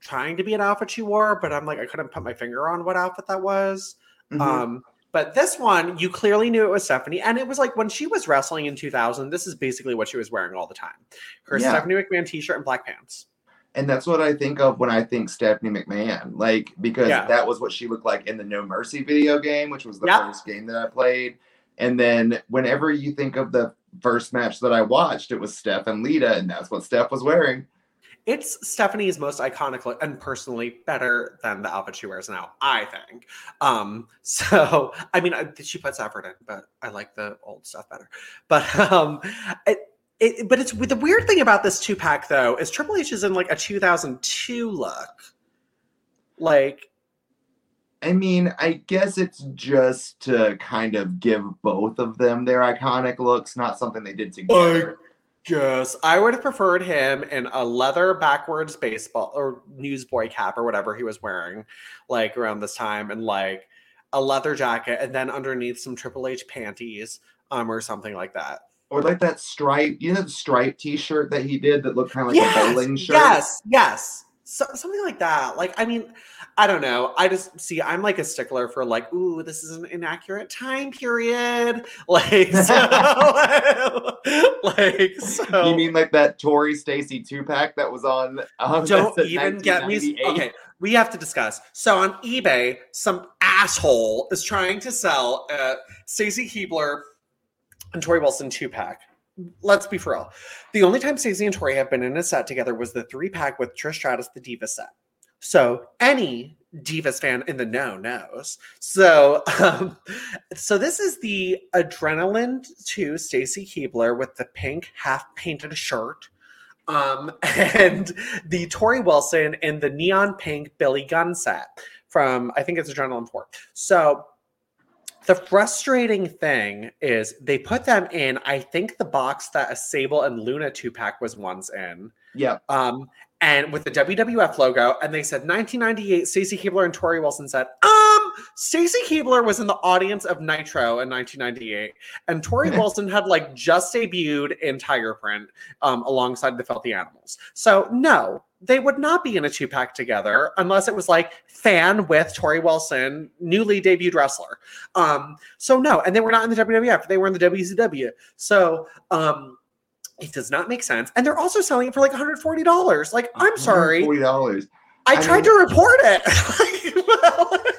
trying to be an outfit she wore, but I'm like I couldn't put my finger on what outfit that was. Mhm. Um, but this one, you clearly knew it was Stephanie, and it was like when she was wrestling in 2000. This is basically what she was wearing all the time: her Yeah. Stephanie McMahon T-shirt and black pants. And that's what I think of when I think Stephanie McMahon, like because Yeah. that was what she looked like in the No Mercy video game, which was the Yep. first game that I played. And then whenever you think of the first match that I watched, it was Steph and Lita, and that's what Steph was wearing. It's Stephanie's most iconic look, and personally better than the outfit she wears now. I think. Um, so I mean, I- she puts effort in, but I like the old stuff better. But um, it, it, but it's the weird thing about this two pack though is Triple H is in like a 2002 look, like I mean, I guess it's just to kind of give both of them their iconic looks, not something they did together. Yes, I would have preferred him in a leather backwards baseball or newsboy cap or whatever he was wearing, like around this time, and like a leather jacket, and then underneath some Triple H panties, um, or something like that. Or like that stripe, you know, the stripe T-shirt that he did that looked kind of like a bowling shirt. yes, yes, so, something like that. Like, I mean, I don't know. I just see. I'm like a stickler for like, ooh, this is an inaccurate time period. Like, so, like, so. You mean like that Torrie Stacy two pack that was on? Um, don't even get me. Okay, we have to discuss. So on eBay, some asshole is trying to sell a Stacy Keibler and Torrie Wilson two pack. Let's be for real. The only time Stacy and Torrie have been in a set together was the three pack with Trish Stratus, the Diva set. So any Divas fan in the know knows. So, um, so this is the Adrenaline 2 Stacy Keibler with the pink half painted shirt. Um, and the Torrie Wilson in the neon pink Billy Gunn set from I think it's Adrenaline 4. So the frustrating thing is they put them in, I think the box that a Sable and Luna two pack was once in Yep. um, and with the WWF logo, and they said 1998. Stacy Keibler and Torrie Wilson said, "Um, Stacy Keibler was in the audience of Nitro in 1998, and Torrie Wilson had like just debuted in Tiger Print um, alongside the Filthy Animals. So no, they would not be in a two pack together unless it was like fan with Torrie Wilson, newly debuted wrestler. Um, so no, and they were not in the WWF; they were in the WCW. So um." It does not make sense. And they're also selling it for like $140. Like, I'm sorry. Forty dollars. I, I tried mean- to report it.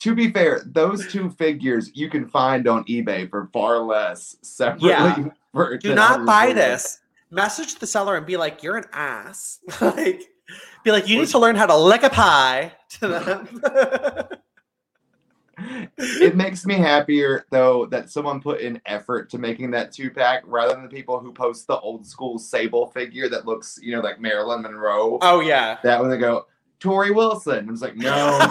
To be fair, those two figures you can find on eBay for far less separately. Yeah. Do not buy 140. this. Message the seller and be like, you're an ass. like, be like, you need to learn how to lick a pie to them. It makes me happier though that someone put in effort to making that two pack rather than the people who post the old school Sable figure that looks, you know, like Marilyn Monroe. oh, yeah. That when they go, Torrie Wilson. And it's like, no.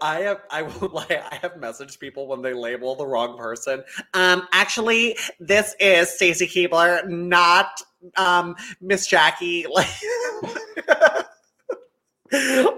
I have I will lie, I have messaged people when they label the wrong person. Um actually this is Stacy Keibler, not um Miss Jackie. Like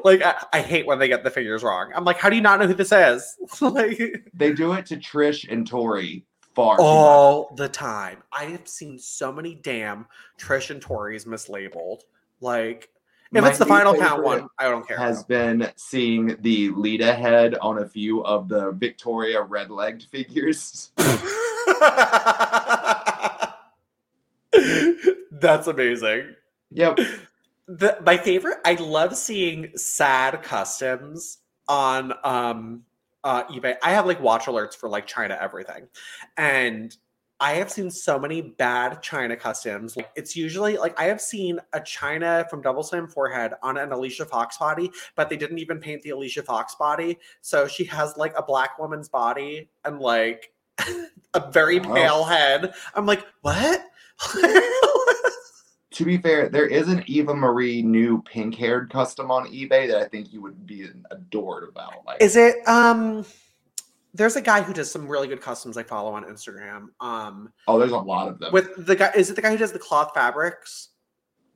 like I, I hate when they get the figures wrong. I'm like, how do you not know who this is? like they do it to Trish and Torrie far too all the time. I have seen so many damn Trish and Torrie's mislabeled. Like if My it's the final count one, I don't care. Has been seeing the Lita head on a few of the Victoria red legged figures. That's amazing. Yep. The, my favorite, I love seeing sad customs on um uh eBay. I have like watch alerts for like Chyna everything. And I have seen so many bad Chyna customs. Like it's usually like I have seen a Chyna from Double Slam forehead on an Alicia Fox body, but they didn't even paint the Alicia Fox body. So she has like a black woman's body and like a very Wow. pale head. I'm like, what? To be fair, there is an Eva Marie new pink haired custom on eBay that I think you would be adored about. Like, Is it um there's a guy who does some really good customs I follow on Instagram. Um oh, there's a lot of them. with the guy is it the guy who does the cloth fabrics?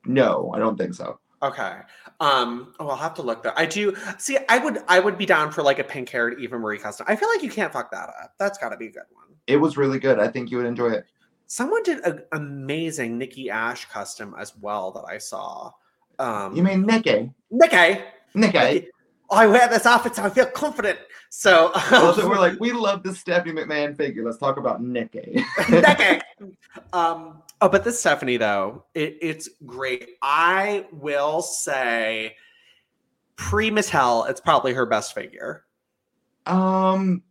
no, I don't think so. Okay. Um, oh, I'll have to look that. I do see. I would, I would be down for like a pink haired Eva Marie custom. I feel like you can't fuck that up. That's got to be a good one. It was really good. I think you would enjoy it. Someone did an amazing Nikki Ash custom as well that I saw. Um, You mean Nikki? Nikki? Nikki. I wear this outfit so I feel confident. So, we're like, we love the Stephanie McMahon figure. Let's talk about Nikki. Nikki. um, oh, but this Stephanie though, it, it's great. I will say, pre Mattel, it's probably her best figure. um,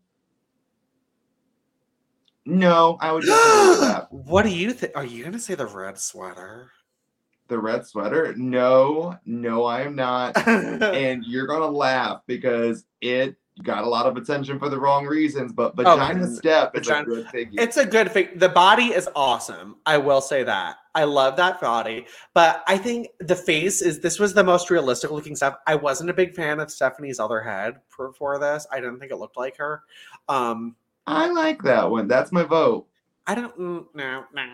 no, I would disagree with that. What do you think? Are you gonna say the red sweater? The red sweater? No, no, I am not. and you're gonna laugh because it got a lot of attention for the wrong reasons. But Vagina Okay. Step is Vagina- a good figure. it's a good fig. The body is awesome. I will say that. I love that body, but I think the face is. This was the most realistic looking stuff. I wasn't a big fan of Stephanie's other head for, for this. I didn't think it looked like her. Um, I like that one. That's my vote. I don't mm, no no.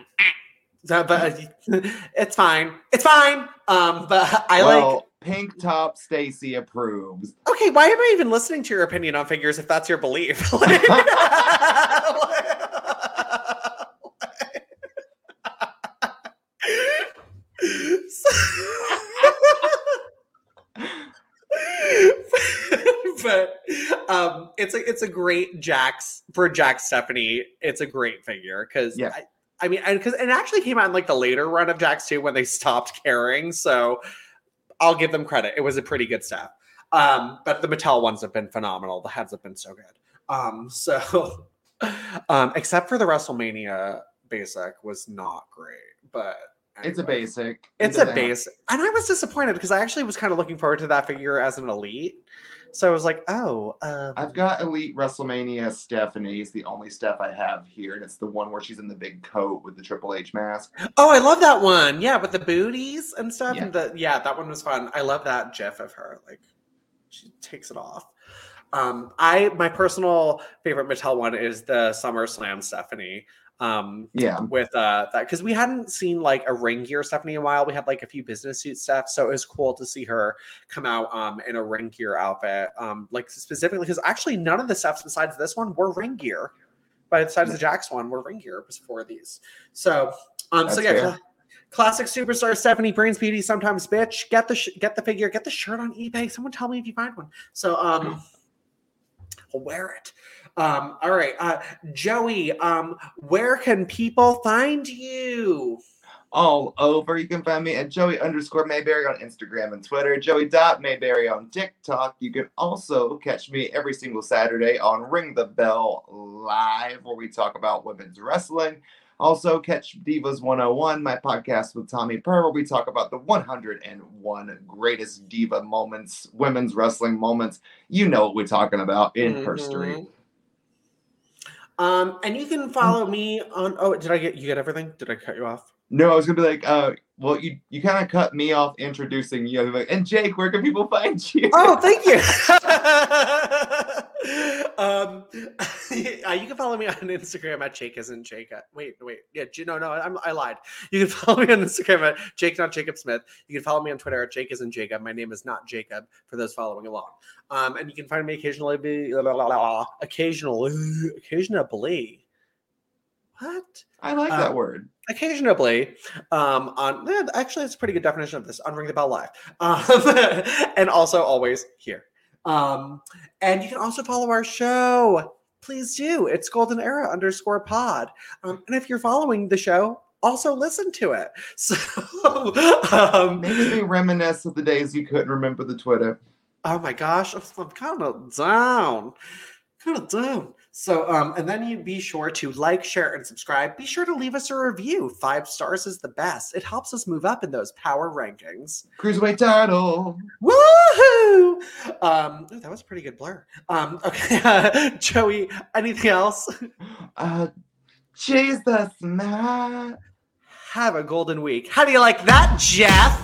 But it's fine. It's fine. Um, but I like. Pink Top Stacy approves. Okay, why am I even listening to your opinion on figures if that's your belief? Like- but um it's a it's a great Jakks for Jack Stephanie. It's a great figure because Yeah. I, I mean, and because it actually came out in like the later run of Jakks too when they stopped caring. So I'll give them credit. It was a pretty good stuff. Um, but the Mattel ones have been phenomenal. The heads have been so good. Um, so um, except for the WrestleMania basic was not great, but It's a basic. It's a base, and I was disappointed because I actually was kind of looking forward to that figure as an elite. So I was like, oh, um, I've got Elite WrestleMania Stephanie. It's the only Steph I have here, and it's the one where she's in the big coat with the Triple H mask. oh, I love that one. Yeah, with the booties and stuff. Yeah. And the yeah, that one was fun. I love that gif of her. Like she takes it off. Um, I my personal favorite Mattel one is the SummerSlam Stephanie. Um, Yeah. with uh that because we hadn't seen like a ring gear Stephanie in a while. We had like a few business suit stuff, so it was cool to see her come out um in a ring gear outfit. Um, like specifically because actually none of the stuffs besides this one were ring gear. But besides the Jakks one, were ring gear before these. So um, so yeah. fair. Classic superstar Stephanie Brains Beauty, sometimes bitch. Get the sh- get the figure, get the shirt on eBay. Someone tell me if you find one. So um, I'll wear it. Um, all right, uh, Joey. Um, where can people find you? all over. You can find me at Joey underscore Mayberry on Instagram and Twitter, Joey dot Mayberry on TikTok. You can also catch me every single Saturday on Ring the Bell Live, where we talk about women's wrestling. Also, catch Divas 101, my podcast with Tommy Purr, where we talk about the 101 greatest diva moments, women's wrestling moments. You know what we're talking about in history. Mhm. Um, and you can follow me on. Oh, did I get you? Get everything? Did I cut you off? No, I was gonna be like, uh, well, you you kind of cut me off introducing you. And Jake, where can people find you? Oh, thank you. um, uh, you can follow me on Instagram at Jake isn't Jacob. Wait, wait, yeah, no, no, I'm, I lied. You can follow me on Instagram at Jake not Jacob Smith. You can follow me on Twitter at Jake isn't Jacob. My name is not Jacob for those following along. Um, and you can find me occasionally, be, occasionally, occasionally. What? I like Uh, that word. occasionally um on actually it's a pretty good definition of this on ring the bell live um, and also always here um and you can also follow our show. Please do. It's golden era underscore pod. Um, and if you're following the show also listen to it. So um reminisce of the days you couldn't remember the Twitter. oh my gosh. I'm kind of down. Kind of down So, um, and then you be sure to like, share, and subscribe. Be sure to leave us a review. Five stars is the best. It helps us move up in those power rankings. Cruiserweight title. Woohoo! Um, ooh, that was a pretty good blur. Um, okay, Joey, anything else? Uh, Jesus, Matt. Have a golden week. How do you like that, Jeff?